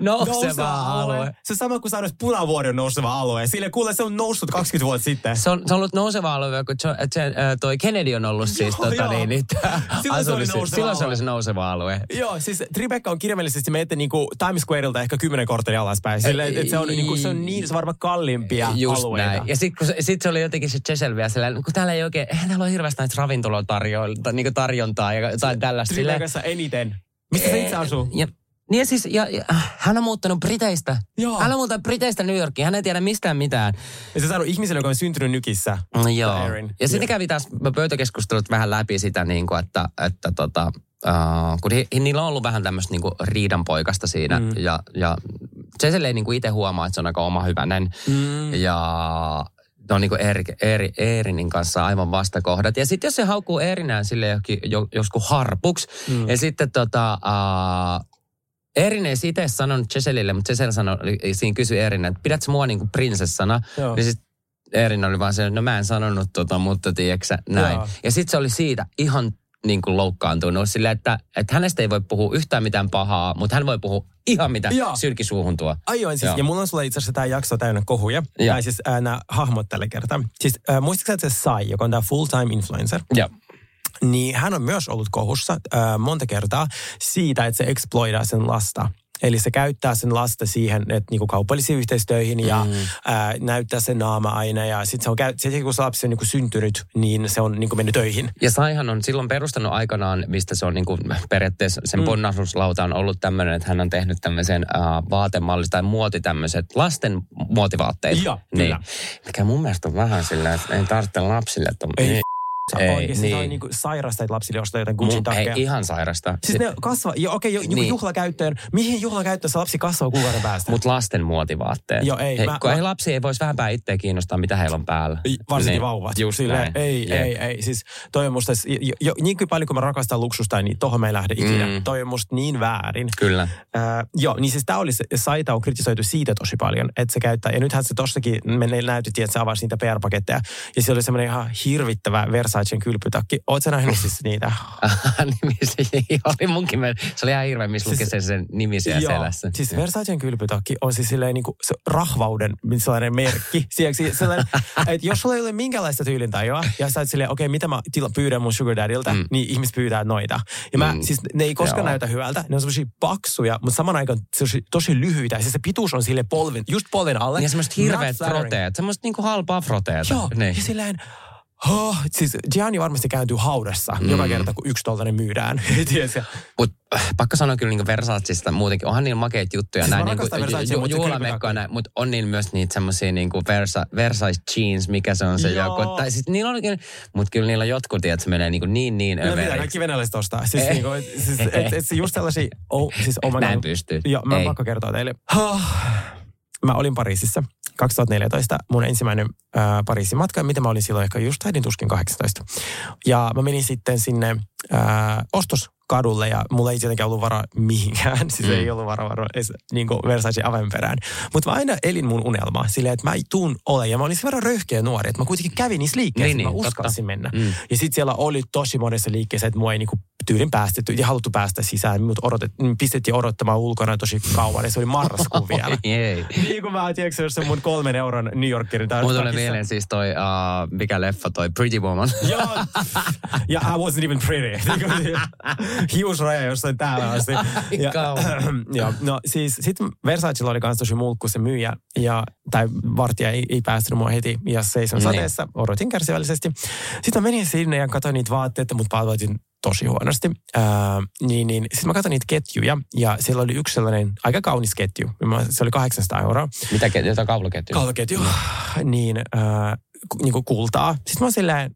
Speaker 2: Nouseva alue.
Speaker 1: Se sama kuin sanoisi Punavuori on nouseva alue. Sille kuule se on noussut 20 vuotta sitten.
Speaker 2: Se on, se on ollut nouseva alue, kun jo, et se, äh, toi Kennedy on ollut siis,
Speaker 1: Joo,
Speaker 2: tota,
Speaker 1: joo.
Speaker 2: niin, niin,
Speaker 1: Silloin se oli nouseva
Speaker 2: Silloin se
Speaker 1: alue.
Speaker 2: oli se nouseva alue.
Speaker 1: Joo, siis Tribeca on kirjaimellisesti, menette niinku Times Squareilta ehkä kymmenen korttelia alaspäin. Sille, et se, on, niinku, se on niin, se on varmaan kalliimpia
Speaker 2: Just
Speaker 1: alueita.
Speaker 2: näin. Ja sitten se, sit se oli jotenkin se Jessel vielä sellainen, kun täällä ei oikein, eihän täällä ole hirveästi näitä ravintolatarjoilta, niin tarjontaa ja jotain tällaista.
Speaker 1: Tribecassa eniten. Missä se itse asuu?
Speaker 2: Ja, niin ja siis, ja, ja, hän on muuttanut Briteistä.
Speaker 1: Joo.
Speaker 2: Hän on muuttanut Briteistä New Yorkiin. Hän ei tiedä mistään mitään.
Speaker 1: Ja se sanoi ihmiselle, joka on syntynyt nykissä.
Speaker 2: No, joo. Ja sitten kävi taas pöytäkeskustelut vähän läpi sitä, niin kuin, että, että tota, uh, kun hi, niillä on ollut vähän tämmöistä niin kuin riidanpoikasta siinä. Mm. Ja, ja Cecil ei niin kuin itse huomaa, että se on aika oma hyvänen. Mm. Ja ne on niin kuin Eeri, Eeri, Eerinin kanssa aivan vastakohdat. Ja sitten jos se haukkuu Eerinään sille johonkin, jo, joskus harpuksi, mm. ja sitten tota, uh, Erin ei itse sanonut Cheselille, mutta Chesel sanoi, siinä kysyi Erin, että pidätkö mua niin kuin prinsessana?
Speaker 1: Joo.
Speaker 2: Niin Erin oli vaan se, no mä en sanonut tota, mutta tiedätkö näin.
Speaker 1: Joo.
Speaker 2: Ja sitten se oli siitä ihan niin kuin loukkaantunut silleen, että, että hänestä ei voi puhua yhtään mitään pahaa, mutta hän voi puhua ihan mitä
Speaker 1: Joo.
Speaker 2: sylki suuhun tuo.
Speaker 1: Aion siis,
Speaker 2: Joo.
Speaker 1: ja mulla on sulle itse asiassa tämä jakso täynnä kohuja.
Speaker 2: Joo.
Speaker 1: Tai siis äh, nämä hahmot tällä kertaa. Siis äh, muistatko että se Sai, joka on tämä full-time influencer,
Speaker 2: Joo.
Speaker 1: niin hän on myös ollut kohussa äh, monta kertaa siitä, että se exploidaa sen lasta. Eli se käyttää sen lasta siihen, että niinku kaupallisiin yhteistöihin ja mm. ää, näyttää sen naama aina. Ja sitten se on, sit kun se lapsi on niinku syntynyt, niin se on niinku mennyt töihin.
Speaker 2: Ja Saihan on silloin perustanut aikanaan, mistä se on niin kuin periaatteessa sen mm. ponnahduslauta on ollut tämmöinen, että hän on tehnyt tämmöisen uh, vaatemallista tai muoti tämmöiset lasten muotivaatteet.
Speaker 1: Joo,
Speaker 2: niin.
Speaker 1: kyllä.
Speaker 2: Mikä mun mielestä on vähän sillä, että ei tarvitse lapsille. Että
Speaker 1: Ei,
Speaker 2: Ei,
Speaker 1: Oikeasti se on
Speaker 2: niin.
Speaker 1: niinku sairasta, että lapsille ostaa jotain Gucci
Speaker 2: ei,
Speaker 1: takkeja.
Speaker 2: ihan sairasta.
Speaker 1: Siis ne kasvaa, jo, okei, jo, niin.
Speaker 2: Niin.
Speaker 1: juhlakäyttöön. Mihin juhlakäyttöön se lapsi kasvaa kuukauden päästä?
Speaker 2: Mutta lasten muotivaatteet.
Speaker 1: Joo, ei,
Speaker 2: Hei,
Speaker 1: mä-
Speaker 2: kun
Speaker 1: mä-
Speaker 2: ei lapsi ei voisi vähänpä itseä kiinnostaa, mitä heillä on päällä.
Speaker 1: Ei, Varsinkin
Speaker 2: Niin,
Speaker 1: vauvat.
Speaker 2: Just
Speaker 1: Silleen,
Speaker 2: näin.
Speaker 1: Ei,
Speaker 2: Jep.
Speaker 1: ei, ei. Siis toi on musta, jo, jo, niin kuin paljon kuin mä rakastan luksusta, niin tohon mä en lähde ikinä.
Speaker 2: Mm.
Speaker 1: Toi on musta niin väärin.
Speaker 2: Kyllä.
Speaker 1: Äh, joo, niin siis tää oli se, Saita on kritisoitu siitä tosi paljon, että se käyttää, ja nythän se tossakin, me näytettiin, että se avasi niitä PR-paketteja, ja se oli semmoinen ihan hirvittävä Versacen kylpytakki. Sä nähnyt siis niitä?
Speaker 2: nimi se oli munkin. Se oli ihan hirveä, missä
Speaker 1: Siis-
Speaker 2: siis, lukee sen, sen nimi siellä
Speaker 1: Joo,
Speaker 2: selässä.
Speaker 1: Siis
Speaker 2: Joo.
Speaker 1: Versacen kylpytakki on siis silleen niin kuin se rahvauden sellainen merkki. Sieksi, sellainen, että jos sulla ei ole minkäänlaista tyylintajua, ja sä oot silleen, okei, okay, mitä mä tila, pyydän mun sugar daddyltä, mm. Niin ihmiset pyytää noita. Ja mä, mm. Siis ne ei koskaan
Speaker 2: Joo.
Speaker 1: näytä hyvältä. Ne on semmoisia paksuja, mutta saman aikaan tosi, tosi lyhyitä. Ja siis se pituus on sille polven, just polven alle.
Speaker 2: Ja semmoista hirveät froteet. Semmoista niinku halpaa froteeta.
Speaker 1: Joo,
Speaker 2: Niin.
Speaker 1: ja silleen, Oh, siis Gianni varmasti kääntyy haudassa mm. joka kerta, kun yksi tollainen myydään.
Speaker 2: Mutta pakko sanoa kyllä niinku Versacesta muutenkin. Onhan niillä makeita juttuja.
Speaker 1: Siis
Speaker 2: näin niinku, ju-
Speaker 1: kylpytakki.
Speaker 2: näin, mutta on niillä myös niitä semmoisia niinku Versa, Versace jeans, mikä se on se
Speaker 1: Joo.
Speaker 2: joku. Tai sit niillä on, mutta kyllä niillä jotkut, että se menee niinku niin niin
Speaker 1: No
Speaker 2: överiksi.
Speaker 1: kaikki venäläiset ostaa? Siis, niinku, et- siis et, et, se just tällaisia, oh, siis oh
Speaker 2: Mä en pysty.
Speaker 1: Joo, mä
Speaker 2: Ei.
Speaker 1: pakko kertoa teille. Mä olin Pariisissa 2014, mun ensimmäinen ää, Pariisin matka, mitä mä olin silloin ehkä just äidin tuskin 18. Ja mä menin sitten sinne ää, ostos kadulle ja mulla ei tietenkään ollut varaa mihinkään. Siis mm. ei ollut varaa, varaa edes, niin kuin Versace avaimenperään. Mutta mä aina elin mun unelmaa silleen, että mä tuun ole. Ja mä olin sen verran röhkeä nuori, että mä kuitenkin kävin niissä liikkeissä, niin, niin, mä uskalsin mennä. Mm. Ja sitten siellä oli tosi monessa liikkeessä, että mua ei niinku tyylin päästetty ja haluttu päästä sisään. Mut odotet, pistettiin odottamaan ulkona tosi kauan ja se oli marraskuu vielä.
Speaker 2: Ei.
Speaker 1: niin kuin mä tiedätkö, jos se mun kolmen euron New Yorkerin.
Speaker 2: Mulla tulee mieleen siis toi, uh, mikä leffa toi, Pretty Woman.
Speaker 1: Joo. Ja I wasn't even pretty. Hiusraja jossain täällä asti. Ja, joo, no siis sitten Versacella oli kans tosi mulkku se myyjä. Ja, tai vartija ei, ei päästänyt mua heti. Ja seison niin. sateessa, odotin kärsivällisesti. Sitten mä menin sinne ja katsoin niitä vaatteita, mutta palveluitin tosi huonosti. Ää, niin, niin, sitten mä katsoin niitä ketjuja ja siellä oli yksi sellainen aika kaunis ketju. Se oli 800 euroa.
Speaker 2: Mitä ketju? Jotain kaulaketju?
Speaker 1: Kaulaketju. niin, ää, niin kuin kultaa. Sitten mä oon silleen,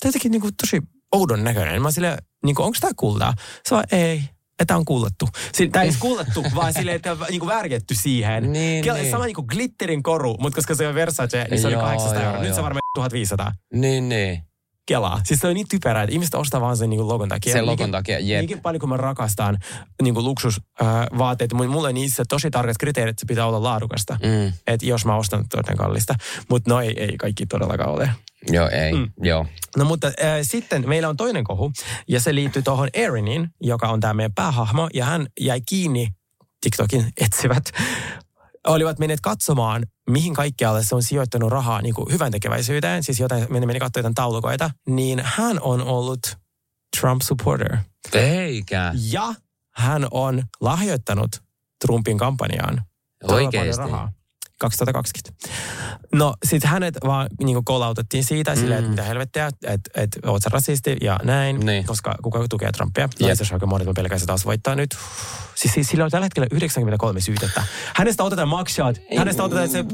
Speaker 1: tämä jotenkin niin kuin tosi oudon näköinen. Mä oon silleen, niin onko tämä kultaa? Se vaan, ei, että on kullettu. Tämä ei kullettu, vaan silleen, että on niin värketty siihen.
Speaker 2: Niin,
Speaker 1: Kel-
Speaker 2: niin.
Speaker 1: Sama niin kuin glitterin koru, mutta koska se on Versace, niin se oli 800 euroa. Nyt se on varmaan 1500.
Speaker 2: Niin, niin.
Speaker 1: Kelaa. Siis se on niin typerää, että ihmiset ostaa vaan sen niin logon takia.
Speaker 2: Sen logon takia, jep.
Speaker 1: Niinkin paljon kuin mä rakastan niin luksusvaatteita, mutta mulla on niissä tosi tarkat kriteerit, että se pitää olla laadukasta.
Speaker 2: Mm.
Speaker 1: Että jos mä ostan tuoten kallista. Mutta no ei, ei kaikki todellakaan ole.
Speaker 2: Joo, ei. Mm. Joo.
Speaker 1: No mutta äh, sitten meillä on toinen kohu, ja se liittyy tuohon Erinin, joka on tämä meidän päähahmo, ja hän jäi kiinni TikTokin etsivät olivat menneet katsomaan, mihin kaikkialle se on sijoittanut rahaa niin kuin hyvän tekeväisyyteen, siis jotain, meni, meni katsomaan jotain taulukoita, niin hän on ollut Trump supporter.
Speaker 2: Eikä.
Speaker 1: Ja hän on lahjoittanut Trumpin kampanjaan
Speaker 2: Oikeesti.
Speaker 1: rahaa. 2020. No sit hänet vaan niinku kolautettiin siitä mm. silleen, että mitä helvettiä, että et, oot sä rasisti ja näin,
Speaker 2: Niin.
Speaker 1: koska kuka tukee Trumpia.
Speaker 2: Jep.
Speaker 1: Ja se aika moni, että mä pelkään se taas voittaa nyt. Siis, siis sillä on tällä hetkellä 93 syytettä. Hänestä otetaan mugshot, hänestä otetaan se.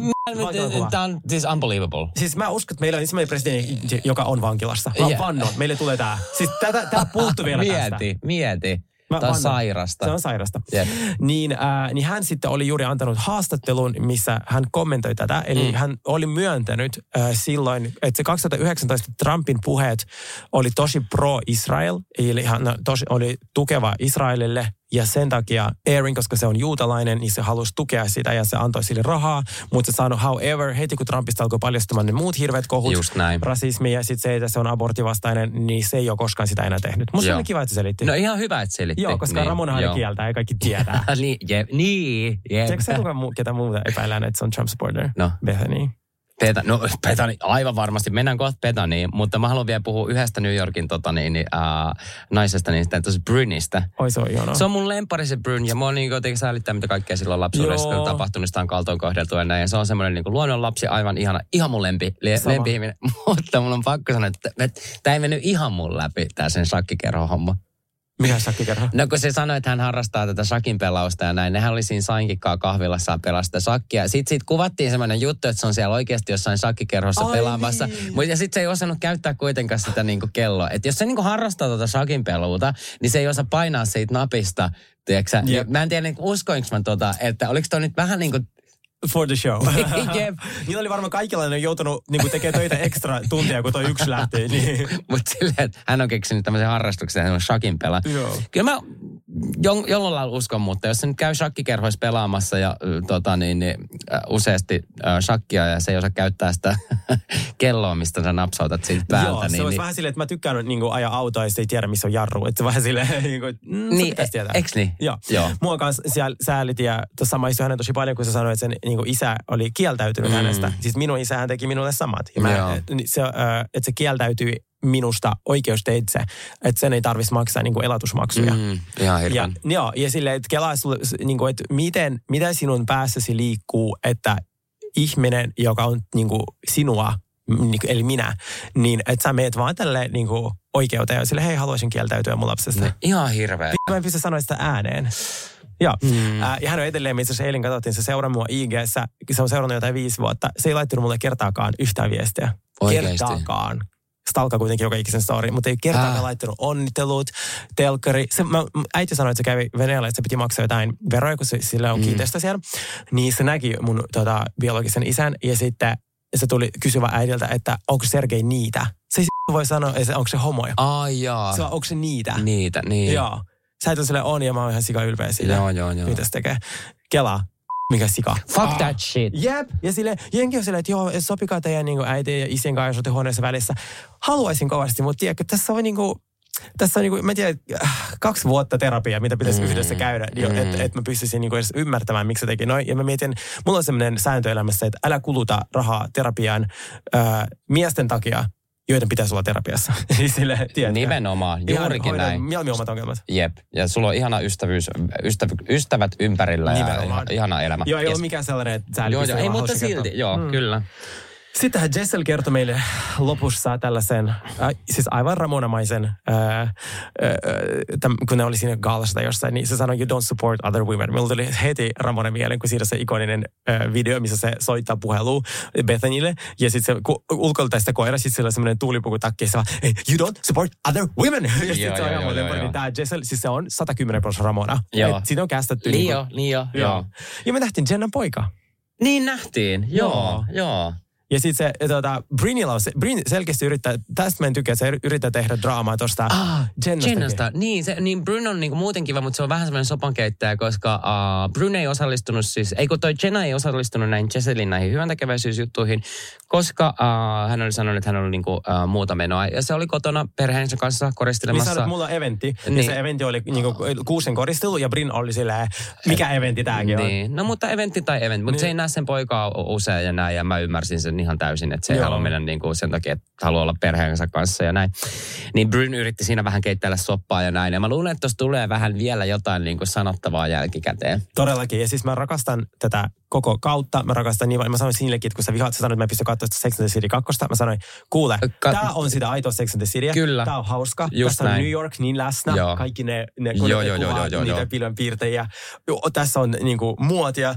Speaker 2: Tämä on siis unbelievable.
Speaker 1: Siis mä uskon, että meillä on ensimmäinen presidentti, joka on vankilassa. Mä
Speaker 2: Ja.
Speaker 1: vannon, meille tulee tää. Siis tätä, tää puuttu vielä tästä.
Speaker 2: Mieti, mieti.
Speaker 1: Mä
Speaker 2: Tämä on sairasta.
Speaker 1: Se on sairasta.
Speaker 2: Jep.
Speaker 1: Niin, äh, niin hän sitten oli juuri antanut haastattelun, missä hän kommentoi tätä. Eli mm. hän oli myöntänyt äh, silloin, että se 2019 Trumpin puheet oli tosi pro-Israel. Eli hän tosi, oli tukeva Israelille. Ja sen takia Erin, koska se on juutalainen, niin se halusi tukea sitä ja se antoi sille rahaa. Mutta se sanoi, however, heti kun Trumpista alkoi paljastumaan ne muut hirveät kohut,
Speaker 2: Just näin.
Speaker 1: rasismi ja sitten se, että se on aborttivastainen, niin se ei ole koskaan sitä enää tehnyt. Musta oli kiva, että se selitti.
Speaker 2: No ihan hyvä, että selitti.
Speaker 1: Joo, koska niin, Ramonahan
Speaker 2: joo.
Speaker 1: kieltää ja kaikki tietää.
Speaker 2: niin, jep, niin, jep.
Speaker 1: Tiedätkö sä, kuka muu, ketä muuta epäillään, että se on Trump supporter?
Speaker 2: No.
Speaker 1: Bethany.
Speaker 2: Peta, no Petani, aivan varmasti. Mennään kohta Petaniin, mutta mä haluan vielä puhua yhdestä New Yorkin tota, niin, äh, naisesta, niin sitä tuossa Brynistä.
Speaker 1: Oi se on ihana.
Speaker 2: Se on mun lempari se Bryn, ja mua niin jotenkin säälittää, mitä kaikkea silloin lapsuudessa on tapahtunut, sitä on kaltoin kohdeltu ja näin. Ja se on semmoinen niin luonnon lapsi, aivan ihana, ihan mun lempi, le, lempi ihminen. Mutta mun on pakko sanoa, että tämä ei mennyt ihan mun läpi, tämä sen shakkikerho homma.
Speaker 1: Mikä shakkikerho?
Speaker 2: No kun se sanoi, että hän harrastaa tätä shakin pelausta ja näin, nehän oli siinä Sainkikkaa kahvilassa pelaa sitä shakkia. Sitten siitä kuvattiin semmoinen juttu, että se on siellä oikeasti jossain shakkikerhossa
Speaker 1: Ai
Speaker 2: pelaamassa.
Speaker 1: niin.
Speaker 2: Mut, ja sitten se ei osannut käyttää kuitenkaan sitä niinku kelloa. Että jos se niinku harrastaa tuota shakin peluuta, niin se ei osaa painaa siitä napista. Tiedätkö. Mä en tiedä, niinku, uskoinko mä tota, että oliko toi nyt vähän niin kuin
Speaker 1: For the show.
Speaker 2: Jep.
Speaker 1: Niillä oli varmaan kaikilla ne on joutunut niin tekemään töitä ekstra tuntia, kun toi yksi lähti. Niin.
Speaker 2: Mutta silleen, että hän on keksinyt tämmöisen harrastuksen, hän on shakin pelaa.
Speaker 1: Joo.
Speaker 2: Kyllä mä jon, jollain lailla uskon, mutta jos se nyt käy shakkikerhoissa pelaamassa ja tota, niin, niin, useasti shakkia ja se ei osaa käyttää sitä kelloa, mistä sä napsautat siitä päältä.
Speaker 1: Joo, se
Speaker 2: niin,
Speaker 1: olisi
Speaker 2: niin,
Speaker 1: vähän silleen, että mä tykkään niin kuin, ajaa autoa ja sitten ei tiedä, missä on jarru. Että se vähän silleen, niin kuin, mm, niin, tietää.
Speaker 2: eks niin?
Speaker 1: Joo.
Speaker 2: Joo.
Speaker 1: Mua kanssa siellä sääliti ja tuossa samaistui hänen tosi paljon, kun se sanoi, että sen niin kuin isä oli kieltäytynyt mm. hänestä. Siis minun isähän teki minulle samat. Ja mä,
Speaker 2: Joo.
Speaker 1: niin se, että se kieltäytyi minusta oikeusteitse, että sen ei tarvitsisi maksaa niin kuin elatusmaksuja.
Speaker 2: mm, ihan
Speaker 1: Ja, joo, ja silleen, että kelaa sulle, niin kuin, että miten, mitä sinun päässäsi liikkuu, että ihminen, joka on niin kuin sinua, niin eli minä, niin että sä meet vaan tälle niin kuin oikeuteen ja sille, hei, haluaisin kieltäytyä mun lapsesta.
Speaker 2: No, ihan hirveä.
Speaker 1: Mä en pysty sanoa sitä ääneen. Joo.
Speaker 2: Mm.
Speaker 1: Äh, ja hän on edelleen, missä se eilen katsottiin, se seuraa mua ig se on seurannut jotain viisi vuotta. Se ei laittanut mulle kertaakaan yhtään viestiä.
Speaker 2: Oikeesti?
Speaker 1: Kertaakaan. Stalkaa kuitenkin joka ikisen story, mutta ei kertaakaan
Speaker 2: Äh.
Speaker 1: laittanut onnittelut, telkkari. Se, mä, äiti sanoi, että se kävi Venäjällä, että se piti maksaa jotain veroja, kun se, sillä on
Speaker 2: Mm.
Speaker 1: kiinteistö siellä. Niin se näki mun tota, biologisen isän ja sitten se tuli kysyvä äidiltä, että onko Sergei niitä. Se ei voi sanoa, että onko se homoja.
Speaker 2: Ai jaa.
Speaker 1: Se on, onko se niitä.
Speaker 2: Niitä, niin.
Speaker 1: Joo. Sä et ole silleen, on ja mä oon ihan sika ylpeä siitä.
Speaker 2: Joo, joo, joo.
Speaker 1: Mitä se tekee? Kelaa. Mikä sika?
Speaker 2: Fuck that shit.
Speaker 1: Jep. Ja sille jenki on silleen, että joo, sopikaa teidän niin äiti ja isien kanssa huoneessa välissä. Haluaisin kovasti, mutta tiedätkö, tässä on niin kuin, tässä on niin kuin, mä tiedän, äh, kaksi vuotta terapiaa, mitä pitäisi mm. yhdessä käydä, mm. että et mä pystyisin niin kuin edes ymmärtämään, miksi se teki noin. Ja mä mietin, mulla on sellainen sääntö elämässä, että älä kuluta rahaa terapiaan äh, miesten takia, joiden pitäisi olla terapiassa. Siis Sille?
Speaker 2: Nimenomaan,
Speaker 1: Ihan
Speaker 2: juurikin
Speaker 1: hoida
Speaker 2: näin.
Speaker 1: Mieluummin omat ongelmat.
Speaker 2: Jep, ja sulla on ihana ystävyys, ystäv, ystävät ympärillä ja
Speaker 1: Nimenomaan.
Speaker 2: ihana elämä.
Speaker 1: Joo, ei
Speaker 2: Yes.
Speaker 1: ole mikään sellainen, että sä
Speaker 2: Joo, joo, ei, mutta silti, joo, mm. kyllä.
Speaker 1: Sittenhän Jessel kertoi meille lopussa tällaisen, äh, siis aivan ramonamaisen, äh, äh, täm, kun ne oli siinä gaalassa tai jossain, niin se sanoi, you don't support other women. Mulla tuli heti Ramona mieleen, kun siinä se ikoninen äh, video, missä se soittaa puhelua Bethanille, ja sitten se ku, ulkoilta sitä koira, sitten sillä on semmoinen tuulipukutakki, ja se vaan, hey, you don't support other women. ja sitten
Speaker 2: Joo,
Speaker 1: se on
Speaker 2: joo,
Speaker 1: ihan
Speaker 2: joo,
Speaker 1: muuten
Speaker 2: joo,
Speaker 1: paljon,
Speaker 2: joo.
Speaker 1: niin tämä Jessel, siis se on 110 prosenttia Ramona.
Speaker 2: Joo.
Speaker 1: Et Siitä on kästetty.
Speaker 2: Niin
Speaker 1: kuin-
Speaker 2: jo, niin jo,
Speaker 1: Joo.
Speaker 2: joo.
Speaker 1: Ja me nähtiin Jennan poika.
Speaker 2: Niin nähtiin,
Speaker 1: Joo.
Speaker 2: joo, joo.
Speaker 1: Ja sitten se, tota, Brinilla on se, Brin selkeästi yrittää, tästä mä en tykkää, se yrittää tehdä draamaa tuosta
Speaker 2: Ah,
Speaker 1: Jennastakin.
Speaker 2: Jennasta. Niin, se, niin Bryn on niinku muuten kiva, mutta se on vähän semmoinen sopankeittäjä, koska uh, Bryn ei osallistunut siis, ei kun toi Jenna ei osallistunut näihin Jesselin näihin hyväntekeväisyysjuttuihin, koska uh, hän oli sanonut, että hän oli niinku, uh, muuta menoa. Ja se oli kotona perheensä kanssa
Speaker 1: Niin
Speaker 2: koristelemassa.
Speaker 1: sanoit, mulla on eventti, niin. ja
Speaker 2: Niin.
Speaker 1: se eventti oli niinku kuusen koristelu, ja Brin oli silleen, mikä eventti tääkin on.
Speaker 2: Niin, no mutta eventti tai eventti, mutta
Speaker 1: Niin.
Speaker 2: se ei näe sen poikaa usein ja näin, ja mä ymmärsin sen ihan täysin, että se ei
Speaker 1: Joo.
Speaker 2: halua mennä niinku sen takia, että haluaa olla perheensä kanssa ja näin. Niin Bryn yritti siinä vähän keittää soppaa ja näin, ja mä luulen, että tuossa tulee vähän vielä jotain niinku sanottavaa jälkikäteen.
Speaker 1: Todellakin. Ja siis mä rakastan tätä koko kautta. Mä rakastan niin paljon. Mä sanoin sinillekin, että kun sä vihaat, sä sanoit, että mä en pysty katsoa sitä Sex and the City 2. Mä sanoin, kuule,
Speaker 2: Ka-
Speaker 1: tää on sitä aitoa Sex and the Cityä.
Speaker 2: Kyllä.
Speaker 1: Tää on hauska.
Speaker 2: Just
Speaker 1: Tässä on
Speaker 2: näin.
Speaker 1: New York niin läsnä.
Speaker 2: Joo.
Speaker 1: Kaikki ne, ne kun
Speaker 2: Joo,
Speaker 1: ne
Speaker 2: joo, joo,
Speaker 1: kuvaa
Speaker 2: joo, joo,
Speaker 1: niitä
Speaker 2: joo.
Speaker 1: pilvenpiirtejä. Tässä on niinku muotia,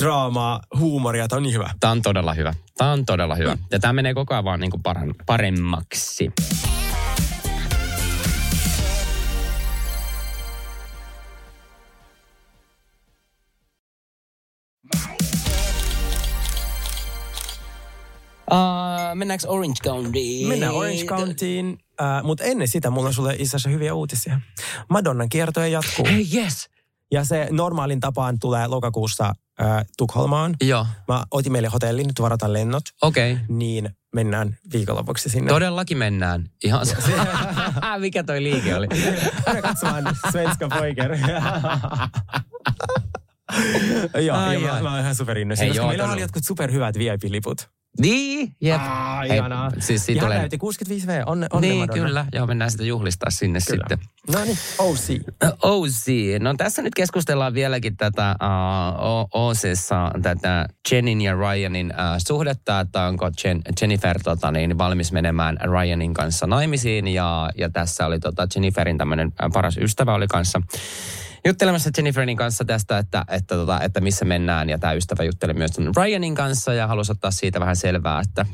Speaker 1: draamaa, huumoria. Tää on niin hyvä.
Speaker 2: Tämä on todella hyvä. Tämä on todella hyvä. Ja tämä menee koko ajan vaan niinku paran, paremmaksi. Uh, mennäänkö Orange County?
Speaker 1: Mennään Orange Countyin, äh, mutta ennen sitä mulla on sulle itse asiassa hyviä uutisia. Madonnan kiertoja jatkuu.
Speaker 2: Hei, yes.
Speaker 1: Ja se normaalin tapaan tulee lokakuussa äh, Tukholmaan.
Speaker 2: Joo,
Speaker 1: Mä otin meille hotellin, nyt varataan lennot,
Speaker 2: okei. Okay.
Speaker 1: niin mennään viikonlopuksi sinne.
Speaker 2: Todellakin mennään. Ihan se. Mikä toi liike oli?
Speaker 1: Mennään katsomaan Svenska Poiker. Joo,
Speaker 2: Ai,
Speaker 1: ja mä,
Speaker 2: ai.
Speaker 1: mä oon ihan
Speaker 2: joo,
Speaker 1: meillä oli jotkut superhyvät VIP-liput.
Speaker 2: Niin, jep.
Speaker 1: Ah, ihanaa.
Speaker 2: siis siitä tulee...
Speaker 1: näytti 65V, onne, onne
Speaker 2: Niin,
Speaker 1: Madonna.
Speaker 2: kyllä. Joo, mennään sitä juhlistaa sinne
Speaker 1: Kyllä.
Speaker 2: sitten.
Speaker 1: No niin, OC.
Speaker 2: OC. No tässä nyt keskustellaan vieläkin tätä uh, OCssa tätä Jenin ja Ryanin uh, suhdetta, että onko Jen, Jennifer tota, niin, valmis menemään Ryanin kanssa naimisiin. Ja, ja tässä oli tota, Jenniferin tämmöinen paras ystävä oli kanssa juttelemassa Jenniferin kanssa tästä, että, että, tota, että missä mennään. Ja tämä ystävä jutteli myös Ryanin kanssa ja halusi ottaa siitä vähän selvää, että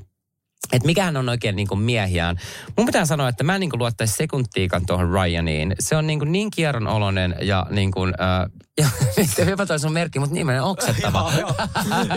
Speaker 2: että mikähän on oikein niin kuin miehiään. Mun pitää sanoa, että mä en niin kuin luottaisi sekuntiikan tuohon Ryaniin. Se on niin, kuin niin kierron oloinen ja niin kuin, äh, ja jopa toi sun merkki, mutta niin oksettava.
Speaker 1: Joo, joo.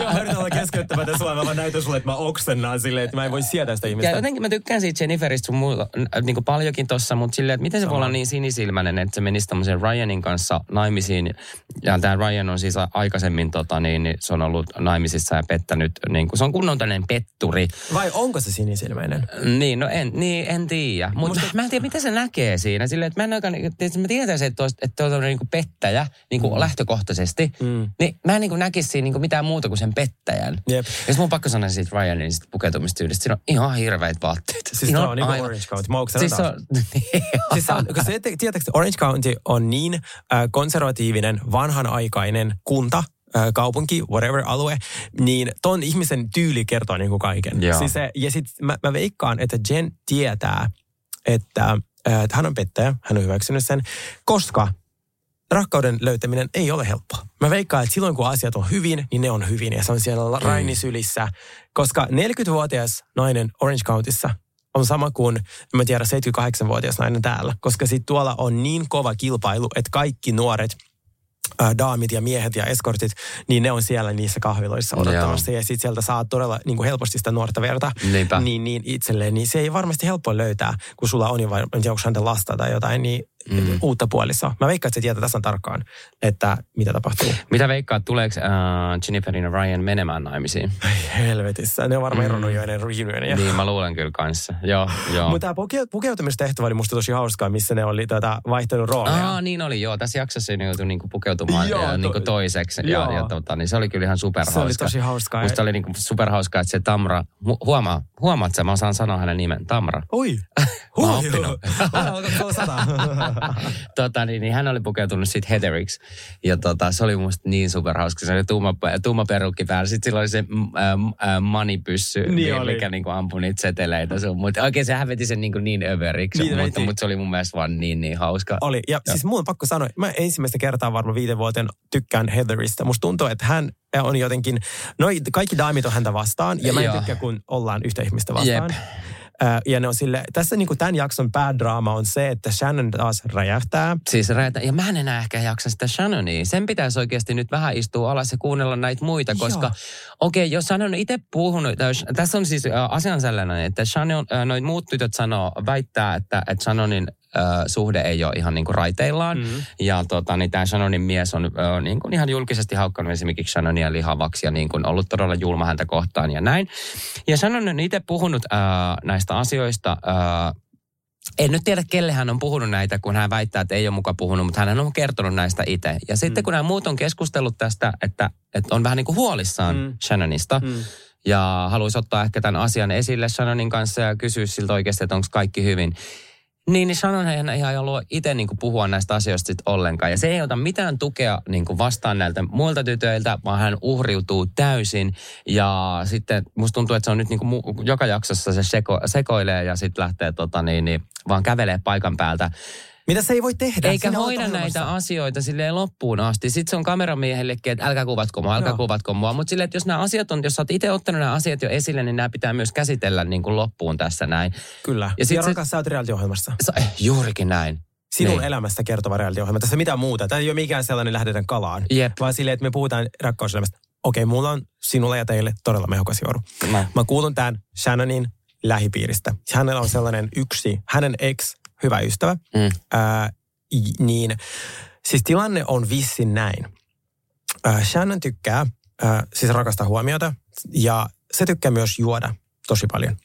Speaker 1: Joo, mä yritän olla keskeyttämättä sua. Mä vaan näytän sulle, että mä oksennaan silleen, että mä en voi sietää sitä
Speaker 2: Ja
Speaker 1: ihmistä.
Speaker 2: jotenkin mä tykkään siitä Jenniferistä sun muuta, niin kuin paljonkin tossa, mutta silleen, että miten se voi olla niin sinisilmäinen, että se menisi tämmöisen Ryanin kanssa naimisiin. Ja tämä Ryan on siis aikaisemmin, tota, niin, niin se on ollut naimisissa ja pettänyt, niin kuin, se on kunnon petturi.
Speaker 1: Vai onko se sinisilmäinen?
Speaker 2: Niin, no en, niin, en tiedä. Mutta mä en tiedä, mitä se näkee siinä. Silleen, että mä en oikein, tietysti mä tiedän se, että olisi- että on niin pettäjä niin kuin lähtökohtaisesti.
Speaker 1: Mm.
Speaker 2: Niin mä en niin kuin näkisi siinä niin kuin mitään muuta kuin sen pettäjän.
Speaker 1: Jep.
Speaker 2: Ja sitten mun on pakko sanoa siitä Ryanin siitä pukeutumistyylistä. Siinä on ihan hirveät vaatteet.
Speaker 1: Siis
Speaker 2: Siinä
Speaker 1: on niinku
Speaker 2: aivan-
Speaker 1: Orange County. Mä
Speaker 2: Siis se on,
Speaker 1: Siis se on, kun se, tiedätkö, Orange County on niin äh, konservatiivinen, vanhanaikainen kunta, kaupunki, whatever alue, niin ton ihmisen tyyli kertoo niin kuin kaiken.
Speaker 2: Joo.
Speaker 1: Siis se, ja sit mä, mä veikkaan, että Jen tietää, että, että hän on pettäjä, hän on hyväksynyt sen, koska rakkauden löytäminen ei ole helppoa. Mä veikkaan, että silloin kun asiat on hyvin, niin ne on hyvin ja se on siellä mm. Rainisylissä. Koska 40-vuotias nainen Orange Countyssa on sama kuin, mä tiedä, 78-vuotias nainen täällä. Koska sit tuolla on niin kova kilpailu, että kaikki nuoret daamit ja miehet ja eskortit, niin ne on siellä niissä kahviloissa odottamassa. Ja sitten sieltä saa todella niin kuin helposti sitä nuorta verta
Speaker 2: Niinpä.
Speaker 1: niin, niin itselleen. Niin se ei varmasti helppo löytää, kun sulla on jo, vai- en tiedä, onko häntä lasta tai jotain. Niin mm. uutta puolisoa. Mä veikkaan, että se tietää tasan tarkkaan, että mitä tapahtuu.
Speaker 2: Mitä veikkaat, tuleeko uh, Jenniferin ja Ryan menemään naimisiin?
Speaker 1: Ai helvetissä, ne on varmaan mm. eronnut jo ennen reunionia.
Speaker 2: Niin, mä luulen kyllä kanssa. Joo, joo.
Speaker 1: Mutta tämä puke, pukeutumistehtävä oli musta tosi hauskaa, missä ne oli tota, vaihtanut rooleja.
Speaker 2: Aa, niin oli, joo. Tässä jaksossa ne joutui niinku pukeutumaan joo, ja, niinku toiseksi. Ja, ja tota, niin se oli kyllä ihan superhauska.
Speaker 1: Se oli tosi hauskaa.
Speaker 2: Musta oli niinku superhauskaa, että se Tamra, huomaa, huomaat sä, mä osaan sanoa hänen nimen, Tamra.
Speaker 1: Oi,
Speaker 2: Mä oon oppinut. tota, niin, niin, hän oli pukeutunut sitten Heatheriksi. Ja tota, se oli musta niin superhauska. Se oli tuuma, tuuma perukki päällä. Sitten sillä oli se äh, manipyssy, niin oli. mikä niinku ampui niitä seteleitä. Sun. Mutta oikein se häveti sen niinku niin överiksi. Niin mutta, mutta, se oli mun mielestä vaan niin, niin hauska.
Speaker 1: Oli. Ja, ja. siis mun on pakko sanoa, mä ensimmäistä kertaa varmaan viiden vuoteen tykkään Heatherista. Musta tuntuu, että hän on jotenkin, noi, kaikki daimit on häntä vastaan. Ja mä en tykkää, kun ollaan yhtä ihmistä vastaan. Jep. Ja ne on sille, tässä niin kuin tämän jakson päädraama on se, että Shannon taas räjähtää.
Speaker 2: Siis räjähtää. Ja mä en enää ehkä jaksa sitä Shannonia. Sen pitäisi oikeasti nyt vähän istua alas ja kuunnella näitä muita, koska okei, okay, jos Shannon on itse puhunut, tässä on siis asian sellainen, että Shannon, noin muut tytöt sanoo, väittää, että, että Shannonin suhde ei ole ihan niin kuin raiteillaan. Mm-hmm. Ja tota, niin tämä Shannonin mies on äh, niin kuin ihan julkisesti haukkanut esimerkiksi Shannonia lihavaksi ja niin kuin ollut todella julma häntä kohtaan ja näin. Ja Shannon on itse puhunut äh, näistä asioista äh, en nyt tiedä, kelle hän on puhunut näitä, kun hän väittää, että ei ole muka puhunut, mutta hän on kertonut näistä itse. Ja sitten mm. kun nämä muut on keskustellut tästä, että, että on vähän niin kuin huolissaan mm. Shannonista, mm. ja haluaisi ottaa ehkä tämän asian esille Shannonin kanssa ja kysyä siltä oikeasti, että onko kaikki hyvin, niin, niin hän ihan halua itse niin puhua näistä asioista sit ollenkaan. Ja se ei ota mitään tukea niin vastaan näiltä muilta tytöiltä, vaan hän uhriutuu täysin. Ja sitten musta tuntuu, että se on nyt niin kuin joka jaksossa se seko, sekoilee ja sitten lähtee tota, niin, niin, vaan kävelee paikan päältä.
Speaker 1: Mitä se ei voi tehdä?
Speaker 2: Eikä Sinä hoida näitä asioita silleen loppuun asti. Sitten se on kameramiehellekin, että älkää kuvatko mua, älkää no. kuvatko mua. Mutta silleen, että jos nämä asiat on, jos sä oot itse ottanut nämä asiat jo esille, niin nämä pitää myös käsitellä niin kuin loppuun tässä näin.
Speaker 1: Kyllä. Ja, sit ja rakas, sä oot reality-ohjelmassa.
Speaker 2: Eh, juurikin näin.
Speaker 1: Sinun niin. elämästä kertova reality-ohjelma. Tässä mitään muuta. Tämä ei ole mikään sellainen lähdetään kalaan.
Speaker 2: Jep.
Speaker 1: Vaan silleen, että me puhutaan rakkauselämästä. Okei, mulla on sinulle ja teille todella mehukas joru. No. Mä kuulun tämän Shannonin lähipiiristä. Hänellä on sellainen yksi, hänen ex, hyvä ystävä. Mm. Ää, niin siis tilanne on vissin näin. Äh, Shannon tykkää, äh, siis rakastaa huomiota ja se tykkää myös juoda tosi paljon.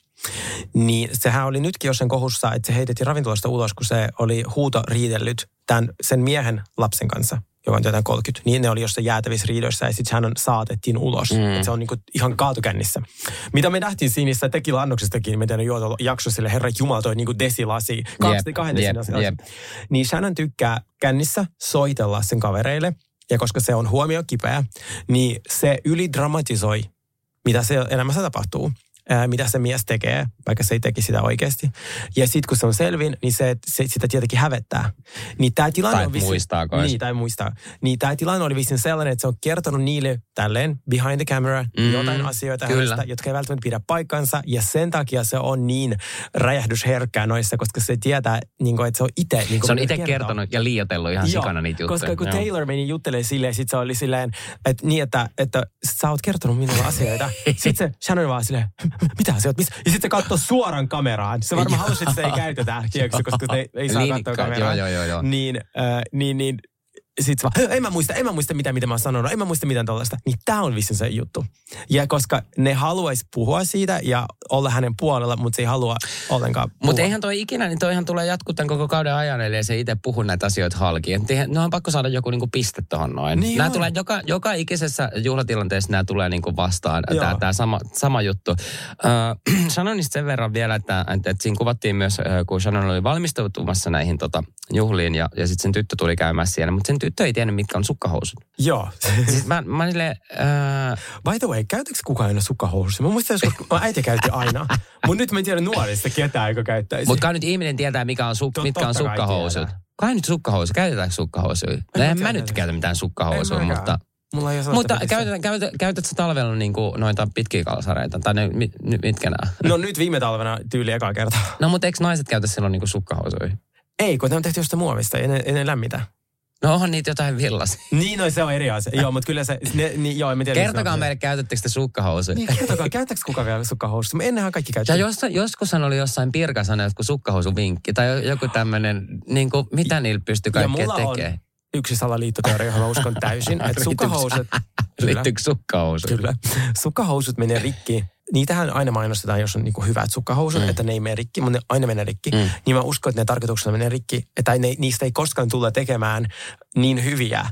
Speaker 1: Niin sehän oli nytkin jo sen kohussa, että se heitettiin ravintolasta ulos, kun se oli huuto riidellyt tämän, sen miehen lapsen kanssa joka on jotain 30, niin ne oli jossain jäätävissä riidoissa ja sitten hän saatettiin ulos. Mm. Että se on niinku ihan kaatukännissä. Mitä me nähtiin siinä niissä tekilannoksestakin, miten ne juotu jakso sille Herra Jumala toi niinku desilasi, kaksi yep. kahden yep. Yep. Niin Shannon tykkää kännissä soitella sen kavereille, ja koska se on huomio kipeä, niin se ylidramatisoi, mitä se elämässä tapahtuu ää, mitä se mies tekee, vaikka se ei teki sitä oikeasti. Ja sitten kun se on selvin, niin se, se sitä tietenkin hävettää. Niin tämä tilanne
Speaker 2: tai
Speaker 1: on
Speaker 2: vissiin, muistaako
Speaker 1: Niin, tai muistaa. Niin tämä tilanne oli vissiin sellainen, että se on kertonut niille tälleen behind the camera mm, jotain asioita hänestä, jotka ei välttämättä pidä paikkansa. Ja sen takia se on niin räjähdysherkkää noissa, koska se tietää, niin kuin, että se on itse niin
Speaker 2: Se on itse kertonut ja liiotellut ihan Joo, sikana niitä juttuja.
Speaker 1: Koska kun Joo. Taylor meni juttelemaan silleen, sit se oli silleen, että niin, että, että sä oot kertonut minulle asioita. sitten se Shannon vaan silleen, mitä sä oot, missä? Ja sitten se katsoo suoraan kameraan. Se varmaan halusi, että se ei käytetä, tiedätkö, koska se ei, ei saa katsoa kameraan.
Speaker 2: Joo, joo, joo.
Speaker 1: Niin, äh, niin, niin sitten vaan, en mä muista, en mä muista mitä, mitä mä oon sanonut, en mä muista mitään tällaista. Niin tää on vissiin se juttu. Ja koska ne haluaisi puhua siitä ja olla hänen puolella, mutta se ei halua ollenkaan
Speaker 2: Mutta eihän toi ikinä, niin toihan tulee jatkuu tämän koko kauden ajan, eli se itse puhu näitä asioita halki. Ne on pakko saada joku niinku piste tuohon noin. Niin nämä tulee joka, joka ikisessä juhlatilanteessa nämä tulee niinku vastaan, tämä tää sama, sama juttu. Äh, sanoin sen verran vielä, että, että, että siinä kuvattiin myös, kun Shannon oli valmistautumassa näihin tota, juhliin ja, ja sitten sen tyttö tuli käymään siellä, mutta sen tyttö ei tiennyt, mitkä on sukkahousut.
Speaker 1: Joo.
Speaker 2: siis mä, mä silleen, äh...
Speaker 1: By the way, käytätkö kukaan aina sukkahousuja? Mä muistan, että mä äiti käytti aina. Mutta nyt mä en tiedä nuorista ketään, joka käyttäisi.
Speaker 2: Mutta kai nyt ihminen tietää, mikä on suk- mitkä on sukkahousut. Kai, kai nyt sukkahousuja. Käytetäänkö sukkahousuja? No en mä nyt käytä mitään sukkahousuja, mutta...
Speaker 1: Mulla ei
Speaker 2: Mutta käytät, käytät, käytät sä talvella niinku noita pitkiä kalsareita? Tai ne, mit, mitkä nämä?
Speaker 1: No nyt viime talvena tyyli eka kerta.
Speaker 2: No mutta eikö naiset käytä silloin niinku sukkahousuja?
Speaker 1: Ei, kun ne on tehty jostain muovista, ei ne, ei ne lämmitä.
Speaker 2: No onhan niitä jotain villaisia.
Speaker 1: Niin, no se on eri asia. Joo, mutta kyllä se, ne, niin, joo, en tiedä.
Speaker 2: Kertokaa meille, käytättekö te sukkahousuja?
Speaker 1: Niin, kertokaa, käyttääkö kukaan vielä sukkahousuja? Me ennenhän kaikki
Speaker 2: Ja
Speaker 1: käytetään.
Speaker 2: jos, joskushan oli jossain pirkasana joku sukkahousuvinkki tai jo- joku tämmöinen, niin kuin, mitä niillä pystyy
Speaker 1: Ja
Speaker 2: kaikkea
Speaker 1: mulla on
Speaker 2: tekemään?
Speaker 1: yksi salaliittoteoria, johon mä uskon täysin, että sukkahousut...
Speaker 2: Liittyykö sukkahousu?
Speaker 1: Kyllä. Sukkahousut menee rikki. Niitähän aina mainostetaan, jos on niinku hyvät sukkahousut, mm. että ne ei mene rikki, mutta ne aina menee rikki. Mm. Niin mä uskon, että ne tarkoituksena menee rikki, että ne, niistä ei koskaan tulla tekemään niin hyviä,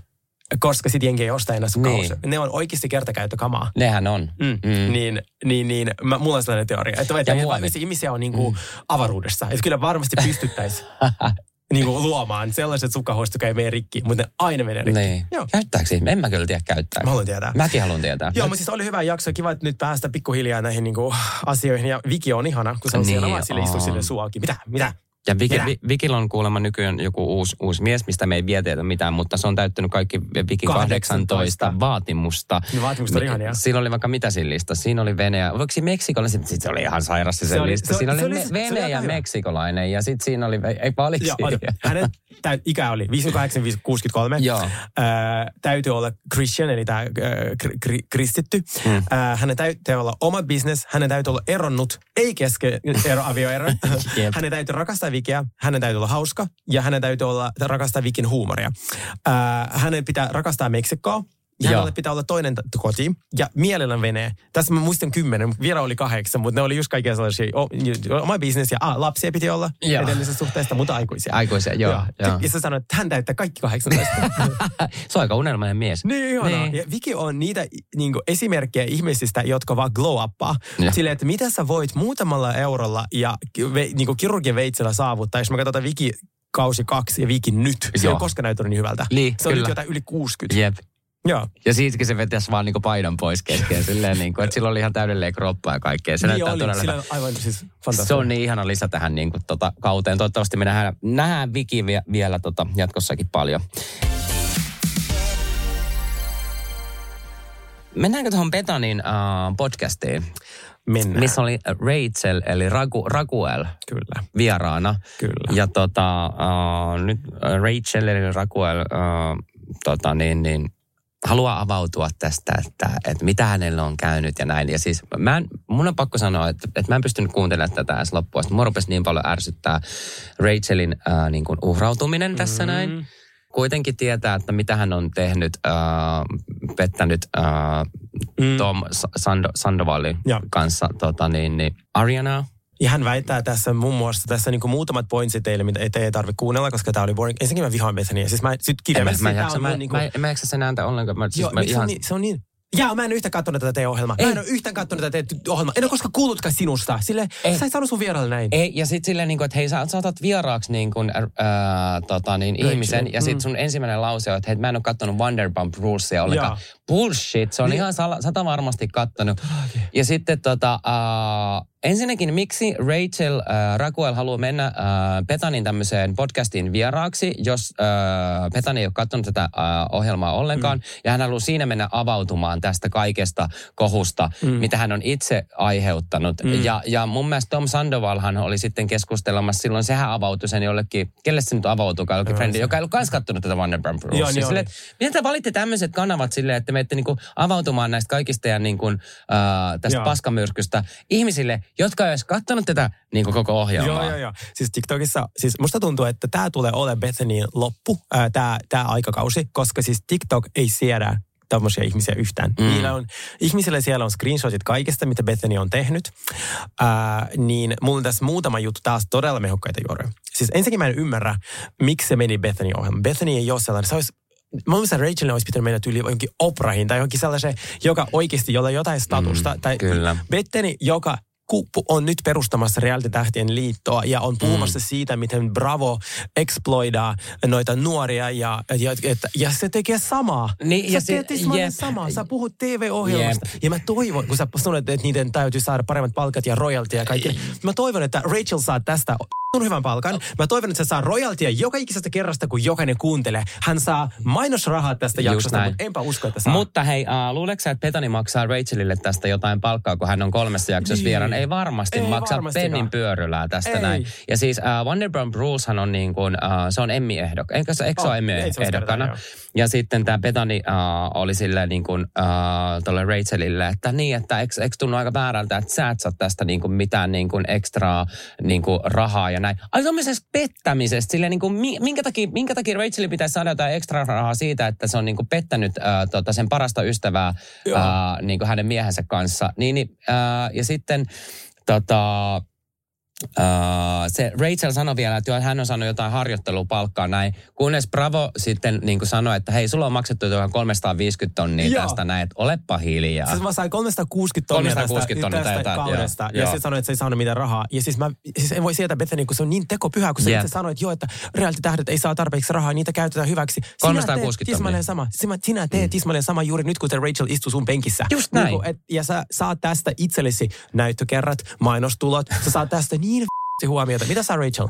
Speaker 1: koska sitten jengi ei osta enää sukkahousuja.
Speaker 2: Niin.
Speaker 1: Ne on oikeasti kertakäyttökamaa.
Speaker 2: Nehän on.
Speaker 1: Mm. Mm. Niin, niin, niin mä, mulla on sellainen teoria, että, että ihmisiä on niinku mm. avaruudessa. Että kyllä varmasti pystyttäisiin niinku luomaan sellaiset sukkahousut, jotka ei mene rikki, mutta ne aina menee rikki.
Speaker 2: Niin.
Speaker 1: Joo.
Speaker 2: Käyttääkö ihme? En mä kyllä tiedä käyttää.
Speaker 1: Mä haluan tietää.
Speaker 2: Mäkin haluan tietää.
Speaker 1: Joo, mutta siis oli hyvä jakso. Kiva, että nyt päästä pikkuhiljaa näihin niinku asioihin. Ja Viki on ihana, kun se on
Speaker 2: Niin
Speaker 1: siellä vaan sille istuu sille suakin. Mitä? Mitä?
Speaker 2: Ja Viki,
Speaker 1: Minä?
Speaker 2: Vi, Vikillä on kuulemma nykyään joku uusi, uusi mies, mistä me ei vielä tiedä mitään, mutta se on täyttänyt kaikki Vikin 18,
Speaker 1: 18
Speaker 2: vaatimusta.
Speaker 1: Ne vaatimukset on ihania.
Speaker 2: Siinä oli vaikka mitä siinä listassa. Siinä oli vene ja, voiko siinä meksikolainen? Sitten sit se oli ihan sairas se,
Speaker 1: Se
Speaker 2: se
Speaker 1: oli-
Speaker 2: lista.
Speaker 1: se-
Speaker 2: siinä
Speaker 1: se
Speaker 2: oli,
Speaker 1: oli-
Speaker 2: me-
Speaker 1: se oli
Speaker 2: meksikolainen ja sitten siinä oli, ei paljon
Speaker 1: Joo, hänen tä, ikä oli 58, 63.
Speaker 2: Joo.
Speaker 1: Ää, täytyy olla Christian, eli tämä kri, kri, kristitty.
Speaker 2: Mm.
Speaker 1: Ää, hänen täytyy olla oma business. Hänen täytyy olla eronnut, ei keske ero, avioero. Hänen täytyy rakastaa Vikiä. Hänen täytyy olla hauska. Ja hänen täytyy olla, rakastaa Vikin huumoria. Ää, hänen pitää rakastaa Meksikkoa. Ja hänellä pitää olla toinen koti ja mielellään venee. Tässä mä muistan kymmenen, vielä oli kahdeksan, mutta ne oli just kaikkia sellaisia, o, oma business ja ah, lapsia piti olla
Speaker 2: Joo.
Speaker 1: edellisestä suhteesta, mutta aikuisia.
Speaker 2: Aikuisia, joo. joo.
Speaker 1: Ja sä sanoit, että hän täyttää kaikki 18.
Speaker 2: Se on aika unelmainen mies.
Speaker 1: niin ihanaa.
Speaker 2: Niin.
Speaker 1: Ja Viki on niitä niin esimerkkejä ihmisistä, jotka vaan glow uppaa. Silleen, että mitä sä voit muutamalla eurolla ja niin kirurgin veitsellä saavuttaa. Jos me katsotaan Viki kausi kaksi ja Viki nyt. Se ei
Speaker 2: Joo.
Speaker 1: ole koskaan näyttänyt niin hyvältä.
Speaker 2: Niin,
Speaker 1: se on nyt
Speaker 2: kyllä.
Speaker 1: jotain yli 60.
Speaker 2: Jep.
Speaker 1: Joo.
Speaker 2: Ja siitäkin se vetäisi vaan niinku painon pois kesken. Silleen niinku, että sillä oli ihan täydellinen kroppa ja kaikkea. Se
Speaker 1: niin
Speaker 2: näyttää
Speaker 1: oli.
Speaker 2: todella
Speaker 1: Sillä aivan siis fantastista.
Speaker 2: Se on niin ihana lisä tähän niin kuin, tota, kauteen. Toivottavasti me nähdään, nähdään Viki vie, vielä tota, jatkossakin paljon. Mennäänkö tuohon Betanin uh, podcastiin,
Speaker 1: Mennään.
Speaker 2: missä oli Rachel eli Ragu, Raguel
Speaker 1: Kyllä.
Speaker 2: vieraana.
Speaker 1: Kyllä.
Speaker 2: Ja tota, uh, nyt Rachel eli Raguel uh, tota, niin, niin, haluaa avautua tästä, että, että mitä hänellä on käynyt ja näin. Ja siis mä en, mun on pakko sanoa, että, että mä en pystynyt kuuntelemaan tätä edes loppua. Sitten mua rupesi niin paljon ärsyttää Rachelin ää, niin kuin uhrautuminen tässä
Speaker 1: Mm.
Speaker 2: näin. Kuitenkin tietää, että mitä hän on tehnyt, ää, pettänyt ää,
Speaker 1: Mm.
Speaker 2: Tom Sa- Sando, Sandovalin kanssa tota niin, niin Ariana.
Speaker 1: Ja hän väittää tässä muun muassa, tässä niinku muutamat pointsit teille, mitä ei, ei tarvitse kuunnella, koska tämä oli boring. Ensinnäkin mä vihaan Bethania. Siis mä sit
Speaker 2: En mä, mä, jaksa, mä,
Speaker 1: mun niinku...
Speaker 2: mä, mä, mä jaksa sen ääntä ollenkaan. Mä, siis
Speaker 1: Joo,
Speaker 2: mä
Speaker 1: miksi se, on
Speaker 2: ihan,
Speaker 1: niin, se on niin... Jaa, mä en yhtään katsonut tätä teidän ohjelmaa. Mä
Speaker 2: Ei.
Speaker 1: en ole yhtään katsonut tätä teidän ohjelmaa. En ole koskaan kuullutkaan sinusta. Sille,
Speaker 2: Ei.
Speaker 1: sä et saanut sun vieraille näin.
Speaker 2: Ei, ja sitten silleen, niin kuin, että hei, sä saatat vieraaksi niin kuin, ää, tota, niin,
Speaker 1: Rachel,
Speaker 2: ihmisen, ja sitten
Speaker 1: mm.
Speaker 2: sun ensimmäinen lause on, että hei, mä en ole kattonut Vanderpump Rulesia ollenkaan.
Speaker 1: Jaa.
Speaker 2: Bullshit, se on
Speaker 1: Niin.
Speaker 2: ihan sala, sata varmasti kattonut. Ja sitten tota, ää, ensinnäkin, miksi Rachel ää, Raguel haluaa mennä ää, Petanin tämmöiseen podcastiin vieraaksi, jos ää, Petani ei ole katsonut tätä ää, ohjelmaa ollenkaan, mm. ja hän haluaa siinä mennä avautumaan tästä kaikesta kohusta, mm. mitä hän on itse aiheuttanut. Mm. Ja, ja mun mielestä Tom Sandovalhan oli sitten keskustelemassa silloin, sehän avautui sen jollekin, kelle se nyt avautui, jollekin
Speaker 1: Joo, se-
Speaker 2: joka ei ollut kans kattonut tätä Vanderpump
Speaker 1: Joo,
Speaker 2: Rulesia.
Speaker 1: niin
Speaker 2: Silleen, että Miten te valitte tämmöiset kanavat silleen, että menette niinku avautumaan näistä kaikista ja niinku, äh, tästä
Speaker 1: Joo.
Speaker 2: paskamyrskystä ihmisille, jotka ei edes katsonut tätä niinku koko ohjelmaa?
Speaker 1: Joo, joo, joo. Siis TikTokissa, siis musta tuntuu, että tämä tulee olemaan Bethanyin loppu, tämä tää aikakausi, koska siis TikTok ei siedä tämmöisiä ihmisiä yhtään.
Speaker 2: Mm.
Speaker 1: Niillä on, ihmisillä siellä on screenshotit kaikesta, mitä Bethany on tehnyt. Ää, niin mulla on tässä muutama juttu taas todella mehukkaita juoria. Siis ensinnäkin mä en ymmärrä, miksi se meni Bethany ohjelma. Bethany ei ole sellainen, se olisi Mä mielestä Rachelin olisi pitänyt mennä yli johonkin Oprahin tai johonkin sellaiseen, joka oikeasti, jolla jotain statusta.
Speaker 2: Mm,
Speaker 1: tai
Speaker 2: kyllä.
Speaker 1: Betteni, joka kuppu on nyt perustamassa reality-tähtien liittoa ja on puhumassa mm. siitä, miten Bravo exploidaa noita nuoria ja, ja, että, ja se tekee samaa.
Speaker 2: Niin,
Speaker 1: sä
Speaker 2: ja se-
Speaker 1: teet
Speaker 2: jep.
Speaker 1: samaa. Sä puhut TV-ohjelmasta. Ja mä toivon, kun sä sanoit, että niiden täytyy saada paremmat palkat ja royaltia ja kaikki. Mä toivon, että Rachel saa tästä on hyvän palkan. Mä toivon, että se saa royaltia joka ikisestä kerrasta, kun jokainen kuuntelee. Hän saa mainosrahaa tästä
Speaker 2: Just
Speaker 1: jaksosta,
Speaker 2: näin.
Speaker 1: mutta enpä usko, että saa.
Speaker 2: Mutta hei, uh, luuleeko sä, että Petani maksaa Rachelille tästä jotain palkkaa, kun hän on kolmessa jaksossa
Speaker 1: Niin.
Speaker 2: vieraan? Ei varmasti
Speaker 1: Ei
Speaker 2: maksa pennin pyörylää tästä
Speaker 1: Ei.
Speaker 2: näin. Ja siis uh, Wonderburn Brewshan on niin kuin, uh, se on Emmy-ehdok. Eikö se, eikö se
Speaker 1: On,
Speaker 2: ole Emmy-ehdokkaana? Ja sitten tämä Bethany uh, oli silleen niin kuin uh, tuolle Rachelille, että niin, että eikö, eikö tunnu aika väärältä, että sä et saa tästä niin kuin mitään niin kuin ekstraa niin kuin rahaa ja näin. Ai tuommoisesta pettämisestä, silleen niin kuin, mi- minkä, takia, minkä takia Rachelin pitäisi saada jotain ekstra rahaa siitä, että se on niin kuin pettänyt uh, tota, sen parasta ystävää uh, niin kuin hänen miehensä kanssa. Niin, niin, uh, ja sitten tota, Uh, se Rachel sanoi vielä, että joo, hän on saanut jotain harjoittelupalkkaa näin, kunnes Bravo sitten niin kuin sanoi, että hei, sulla on maksettu jotain 350 tonnia
Speaker 1: Joo.
Speaker 2: tästä näin, että olepa hiljaa.
Speaker 1: Siis mä sain 360 tonnia
Speaker 2: 360 tonnia
Speaker 1: tästä, tästä
Speaker 2: täältä,
Speaker 1: kaudesta.
Speaker 2: joo,
Speaker 1: ja
Speaker 2: joo.
Speaker 1: sitten sanoi, että se ei saanut mitään rahaa. Ja siis mä siis en voi sieltä Bethany, kun se on niin tekopyhä, kun sä
Speaker 2: Jep.
Speaker 1: itse sanoit jo, että reality-tähdet ei saa tarpeeksi rahaa, niitä käytetään hyväksi. Sinä
Speaker 2: 360
Speaker 1: teet tismalleen sama. Sinä, sinä teet tismalleen sama juuri nyt, kun se Rachel istuu sun penkissä.
Speaker 2: Just näin.
Speaker 1: Niin kuin, et, ja sä saat tästä itsellesi näyttökerrat, mainostulot. Sä saat tästä niin huomiota. Mitä sä Rachel?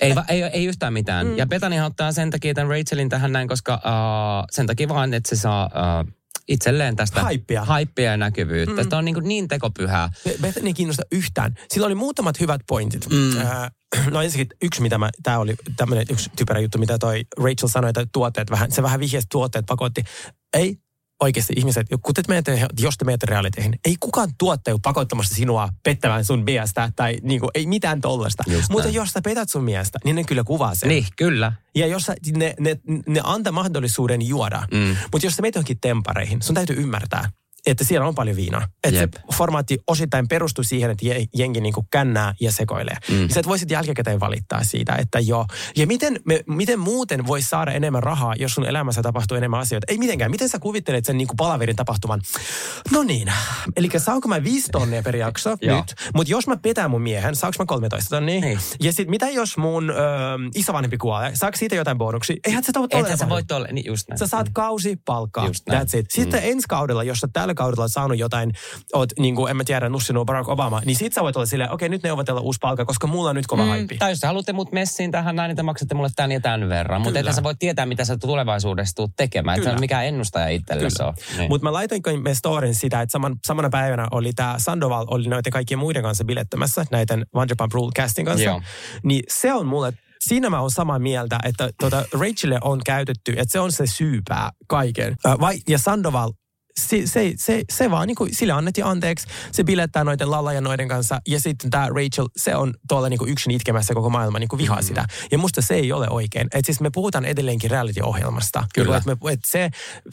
Speaker 2: Ei, va- ei, ei yhtään mitään. Mm. Ja Betanihan ottaa sen takia tämän Rachelin tähän näin, koska uh, sen takia vaan, että se saa uh, itselleen tästä
Speaker 1: Haippia.
Speaker 2: haippia ja näkyvyyttä. Mm. Tämä on niin, kuin niin tekopyhää.
Speaker 1: Be- Bethany ei kiinnosta yhtään. Sillä oli muutamat hyvät pointit. Mm. Äh, no ensinnäkin yksi, mitä mä, tää oli tämmöinen yksi typerä juttu, mitä toi Rachel sanoi, että tuotteet vähän, se vähän vihjasi, tuotteet pakotti. Ei oikeasti ihmiset, kun te menette, jos te menette realiteihin, ei kukaan tuotte ole pakottamassa sinua pettämään sun miestä tai niinku, ei mitään tollasta. Mutta
Speaker 2: näin.
Speaker 1: jos sä petät sun miestä, niin ne kyllä kuvaa sen.
Speaker 2: Niin, kyllä.
Speaker 1: Ja jos sä, ne, ne, ne antaa mahdollisuuden juoda.
Speaker 2: Mm.
Speaker 1: Mutta jos sä menet johonkin tempareihin, sun täytyy ymmärtää, että siellä on paljon viinaa. Että se formaatti osittain perustuu siihen, että je- jengi niinku kännää ja sekoilee. Mm. Sä et voisit jälkikäteen valittaa siitä, että joo. Ja miten, me, miten muuten voisi saada enemmän rahaa, jos sun elämässä tapahtuu enemmän asioita? Ei mitenkään. Miten sä kuvittelet sen niinku palaverin tapahtuvan? No niin. Eli saanko mä viisi tonnia per jakso nyt? Mutta jos mä petän mun miehen, saanko mä 13 tonnia?
Speaker 2: Niin.
Speaker 1: Ja sitten mitä jos mun ö, isovanhempi kuolee? Saako siitä jotain bonuksia? Eihän se tavoittaa
Speaker 2: Ethän sä voi tolle, niin just näin.
Speaker 1: Sä saat kausi palkkaa.
Speaker 2: Just näin.
Speaker 1: That's it. Sitten mm. ensi kaudella, jos sä tällä kaudella oot saanut jotain, oot niin kuin, en mä tiedä, nussinut Barack Obama, niin sit sä voit olla silleen, okei, nyt neuvotella uusi palkka, koska mulla on nyt kova mm. haippi.
Speaker 2: Tai jos sä haluatte mut messiin tähän näin, niin te maksatte mulle tän ja tämän verran. Mutta ethän sä voi tietää, mitä sä tulevaisuudessa tulet tekemään. Että se
Speaker 1: Kyllä.
Speaker 2: on mikään ennustaja itsellesi ole. Niin.
Speaker 1: Mutta mä laitoin me storin sitä, että saman, samana päivänä oli tämä Sandoval, oli noiden kaikkien muiden kanssa bilettämässä, näiden Vanderpump Rule castin kanssa.
Speaker 2: Joo.
Speaker 1: Niin se on mulle, siinä mä oon samaa mieltä, että tota Rachelille on käytetty, että se on se syypää kaiken. Äh, vai, ja Sandoval, se, se, se, se vaan niin kuin, sille annettiin anteeksi, se bilettää noiden Lalla ja noiden kanssa, ja sitten tämä Rachel, se on tuolla niin kuin yksin itkemässä koko maailma, niin kuin vihaa mm. sitä. Ja musta se ei ole oikein. Et siis me puhutaan edelleenkin reality-ohjelmasta.
Speaker 2: Kyllä.
Speaker 1: Niin kuin, että me, et se,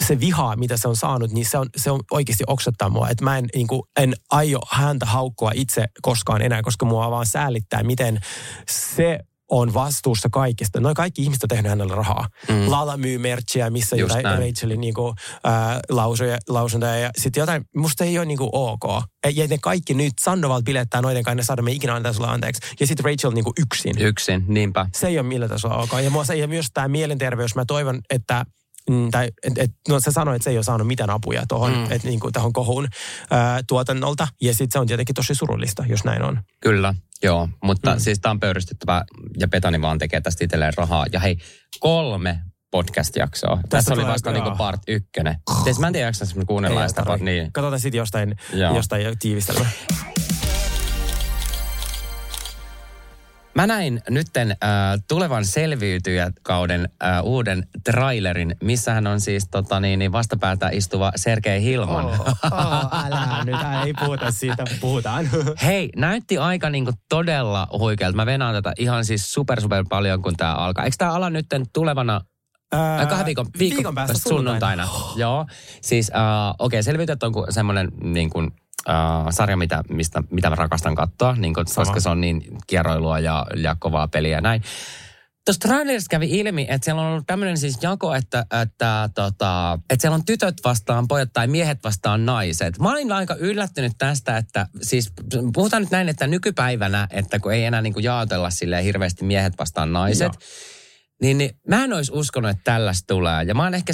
Speaker 1: se viha, mitä se on saanut, niin se on, se on oikeasti oksattaa mua. Että mä en, niin kuin, en aio häntä haukkua itse koskaan enää, koska mua vaan säälittää, miten se on vastuussa kaikista. Noin kaikki ihmiset on tehnyt hänelle rahaa. Mm. Lala myy merchia, missä
Speaker 2: Just
Speaker 1: jotain
Speaker 2: näin.
Speaker 1: Rachelin niinku, lausuja, lausuntoja. Ja sitten jotain, musta ei ole niinku ok. Ja ne kaikki nyt, Sandoval bilettää noiden kanssa, ne saada me ikinä antaa sulle anteeksi. Ja sitten Rachel niinku yksin.
Speaker 2: Yksin, niinpä.
Speaker 1: Se ei ole millä tasolla ok. Ja, mua, se, ja myös tämä mielenterveys, mä toivon, että mm, tai et, et, no sä sanoit, että se ei ole saanut mitään apuja tuohon mm. et, niin tohon kohuun ää, tuotannolta. Ja sitten se on tietenkin tosi surullista, jos näin on.
Speaker 2: Kyllä, joo. Mutta mm. siis tämä on pöyristyttävä ja Petani vaan tekee tästä itselleen rahaa. Ja hei, kolme podcast-jaksoa. Tässä oli vasta niinku part ykkönen. Siis mä en tiedä, jaksaisi kuunnella sitä. Niin.
Speaker 1: Katsotaan sitten jostain, jostain tiivistelmä.
Speaker 2: Mä näin nytten äh, tulevan selviytyjäkauden äh, uuden trailerin, missä hän on siis tota, niin, niin vastapäätä istuva Sergei Hilman.
Speaker 1: Oh, oh, älä nyt, älä, ei puhuta siitä, puhutaan.
Speaker 2: Hei, näytti aika niinku todella huikealta. Mä venaan tätä ihan siis super super paljon, kun tää alkaa. Eikö tää ala nytten tulevana
Speaker 1: Ää,
Speaker 2: Äh, kahden viikon, viikon,
Speaker 1: viikon päästä
Speaker 2: sunnuntaina.
Speaker 1: sunnuntaina.
Speaker 2: Joo. Siis uh, okei, okay, selviytyjät on semmoinen niin kuin, uh, sarja, mitä, mistä, mitä mä rakastan katsoa, niin kuin, koska se on niin kierroilua ja, ja kovaa peliä ja näin. Tuossa trailerissa kävi ilmi, että siellä on ollut tämmöinen siis jako, että, että, tota, että siellä on tytöt vastaan pojat tai miehet vastaan naiset. Mä olin aika yllättynyt tästä, että siis puhutaan nyt näin, että nykypäivänä, että kun ei enää niin kuin jaotella silleen hirveästi miehet vastaan naiset,
Speaker 1: Joo.
Speaker 2: niin, niin mä en olisi uskonut, että tällaista tulee. Ja mä oon ehkä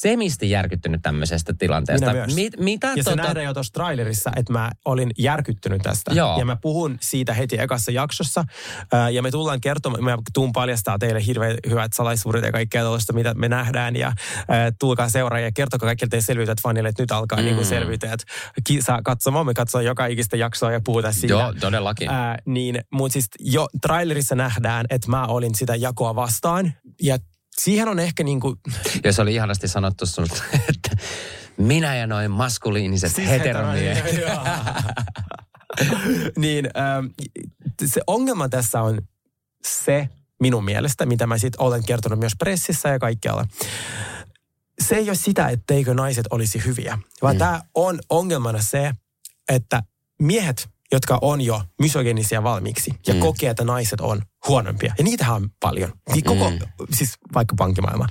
Speaker 2: semisti järkyttynyt tämmöisestä tilanteesta.
Speaker 1: Minä myös.
Speaker 2: Mit, mitä
Speaker 1: Ja se
Speaker 2: tota-
Speaker 1: nähdään jo tuossa trailerissa, että mä olin järkyttynyt tästä.
Speaker 2: Joo.
Speaker 1: Ja mä puhun siitä heti ekassa jaksossa. Ää, Ja me tullaan kertomaan, mä tuun paljastaa teille hirveän hyvät salaisuudet ja kaikkea tuollaista, mitä me nähdään. Ja ää, tulkaa seuraa ja kertokaa kaikille teille selviytyjät fanille, että nyt alkaa mm. niin selviytyjät kisa katsomaan. Me katsotaan joka ikistä jaksoa ja puhutaan siitä.
Speaker 2: Joo, todellakin.
Speaker 1: Ää, niin, mutta siis jo trailerissa nähdään, että mä olin sitä jakoa vastaan. Ja siihen on ehkä niin kuin,
Speaker 2: Ja se oli ihanasti sanottu sun, että minä ja noin maskuliiniset siis heteromiehet.
Speaker 1: Niin ähm, se ongelma tässä on se minun mielestä, mitä mä sitten olen kertonut myös pressissä ja kaikkialla. Se ei ole sitä, etteikö naiset olisi hyviä, vaan mm. tämä on ongelmana se, että miehet, jotka on jo misogenisia valmiiksi ja
Speaker 2: Mm.
Speaker 1: kokee, että naiset on huonompia. Ja niitähän on paljon. Niin koko,
Speaker 2: Mm.
Speaker 1: siis vaikka pankkimaailma.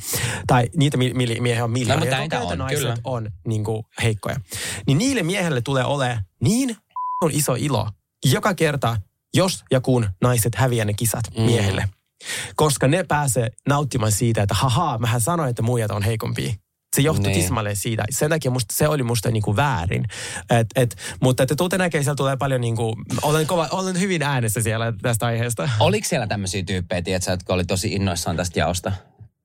Speaker 1: Tai niitä mi- mi- miehiä on miljoonia.
Speaker 2: mutta näitä
Speaker 1: kokee, että
Speaker 2: on,
Speaker 1: naiset
Speaker 2: kyllä.
Speaker 1: on niin kuin, heikkoja. Niin niille miehelle tulee olemaan niin on iso ilo joka kerta, jos ja kun naiset häviää ne kisat
Speaker 2: Mm.
Speaker 1: miehelle. Koska ne pääsee nauttimaan siitä, että haha, mähän sanoin, että muijat on heikompia. Se johtui
Speaker 2: Niin.
Speaker 1: tismalleen siitä. Sen takia musta, se oli musta niinku väärin. Et, et, mutta että tuutte näkee, siellä tulee paljon niinku, olen, kova, olen hyvin äänessä siellä tästä aiheesta.
Speaker 2: Oliko siellä tämmöisiä tyyppejä, tiedätkö, jotka oli tosi innoissaan tästä jaosta?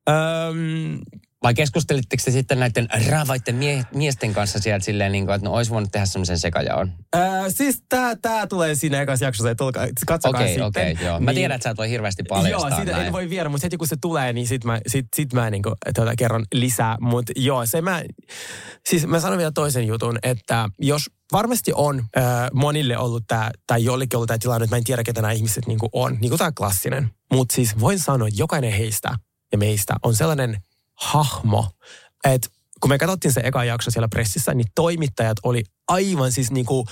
Speaker 1: Öm,
Speaker 2: Vai keskustelitteko te sitten näiden raavaiden mie- miesten kanssa sieltä silleen, niin kuin, että no olisi voinut tehdä semmoisen sekajaon?
Speaker 1: Ää, siis tää, tää tulee siinä ekassa jaksossa, että tulkaa, katsokaa
Speaker 2: Okei,
Speaker 1: sitten.
Speaker 2: okei, joo. Mä tiedän, että sä et voi hirveästi paljastaa
Speaker 1: Joo, siitä
Speaker 2: näin.
Speaker 1: en voi viedä, mutta heti kun se tulee, niin sit mä, sit, sit mä niinku, tuota, kerron lisää. Mutta joo, se mä, siis mä sanon vielä toisen jutun, että jos varmasti on äh, monille ollut tämä, tai jollekin ollut tämä tilanne, että mä en tiedä, ketä nämä ihmiset niinku on, niin kuin tämä klassinen. Mutta siis voin sanoa, että jokainen heistä ja meistä on sellainen hahmo, että kun me katsottiin se eka jakso siellä pressissä, niin toimittajat oli aivan siis niinku,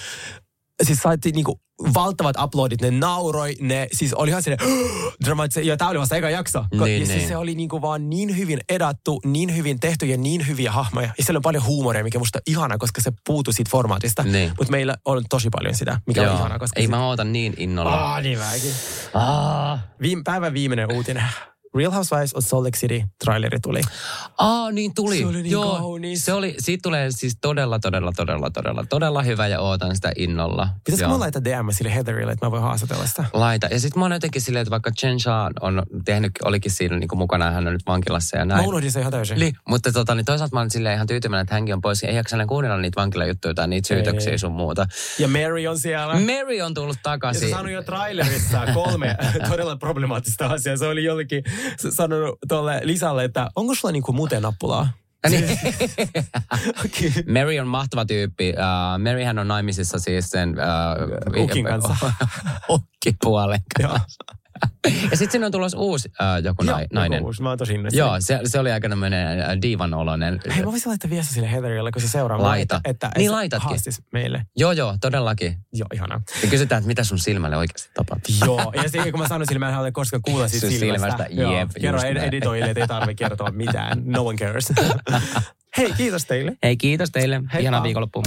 Speaker 1: siis saatiin niinku valtavat uploadit, ne nauroi, ne siis oli ihan silleen, dramaattisia, ja tämä oli vasta eka jakso.
Speaker 2: Niin,
Speaker 1: ja
Speaker 2: niin.
Speaker 1: siis se oli niinku vaan niin hyvin edattu, niin hyvin tehty ja niin hyviä hahmoja. Ja siellä on paljon huumoria, mikä musta on ihana, koska se puuttuu siitä formaatista.
Speaker 2: Niin.
Speaker 1: Mutta meillä on tosi paljon sitä, mikä on ihana, koska
Speaker 2: Ei
Speaker 1: sit-
Speaker 2: mä ootan niin innolla.
Speaker 1: Ah, niin mäkin.
Speaker 2: Ah.
Speaker 1: Viime, päivän viimeinen uutinen. Real Housewives of Salt Lake City traileri tuli.
Speaker 2: Aa, niin tuli.
Speaker 1: Se oli niin
Speaker 2: Joo,
Speaker 1: kaunis.
Speaker 2: Se oli, siitä tulee siis todella, todella, todella, todella, todella hyvä ja ootan sitä innolla.
Speaker 1: Pitäisikö mulla laittaa DM sille Heatherille, että mä voin haastatella sitä?
Speaker 2: Laita. Ja sitten mä oon jotenkin silleen, että vaikka Chen Shah on tehnyt, olikin siinä niin mukana, hän on nyt vankilassa ja
Speaker 1: Mä
Speaker 2: näin.
Speaker 1: unohdin sen ihan täysin.
Speaker 2: Li, mutta tota, niin toisaalta mä olen silleen ihan tyytyväinen, että hänkin on pois. Ei jaksa enää kuunnella niitä vankilajuttuja tai niitä
Speaker 1: Ei.
Speaker 2: syytöksiä sun muuta.
Speaker 1: Ja Mary on siellä.
Speaker 2: Mary on tullut
Speaker 1: Ja se
Speaker 2: takaisin.
Speaker 1: sanoi jo trailerissa kolme todella problemaattista asiaa. Se oli jollekin sanonut tuolle Lisalle, että onko sulla niinku mutenappulaa?
Speaker 2: Niin.
Speaker 1: Okei.
Speaker 2: Mary on mahtava tyyppi. Uh, Maryhän on naimisissa siis sen... Uh,
Speaker 1: Ukin kanssa.
Speaker 2: Ukkipuolen
Speaker 1: Joo.
Speaker 2: kanssa. ja sitten sinne on tulossa uusi uh, joku
Speaker 1: Joo,
Speaker 2: nai,
Speaker 1: joku
Speaker 2: nainen.
Speaker 1: uusi. Mä oon tosi innoissani.
Speaker 2: Joo, se, se oli aika tämmöinen äh, diivan oloinen.
Speaker 1: Hei, mä voisin laittaa viesti sille Heatherille, kun se seuraa.
Speaker 2: Laita.
Speaker 1: Että, että
Speaker 2: Niin laitatkin.
Speaker 1: haastis meille.
Speaker 2: Joo, joo, todellakin.
Speaker 1: Joo, ihanaa.
Speaker 2: Ja kysytään, että mitä sun silmälle oikeasti tapahtuu.
Speaker 1: Joo, ja sitten kun mä sanoin sille, mä en halua koskaan kuulla siitä silmästä.
Speaker 2: silmästä,
Speaker 1: Joo,
Speaker 2: jep,
Speaker 1: Kerro ed-
Speaker 2: näin.
Speaker 1: editoijille, että ei tarvitse kertoa mitään. No one cares. Hei, kiitos teille.
Speaker 2: Hei, kiitos teille.
Speaker 1: Heippa.
Speaker 2: Ihanaa viikonloppua.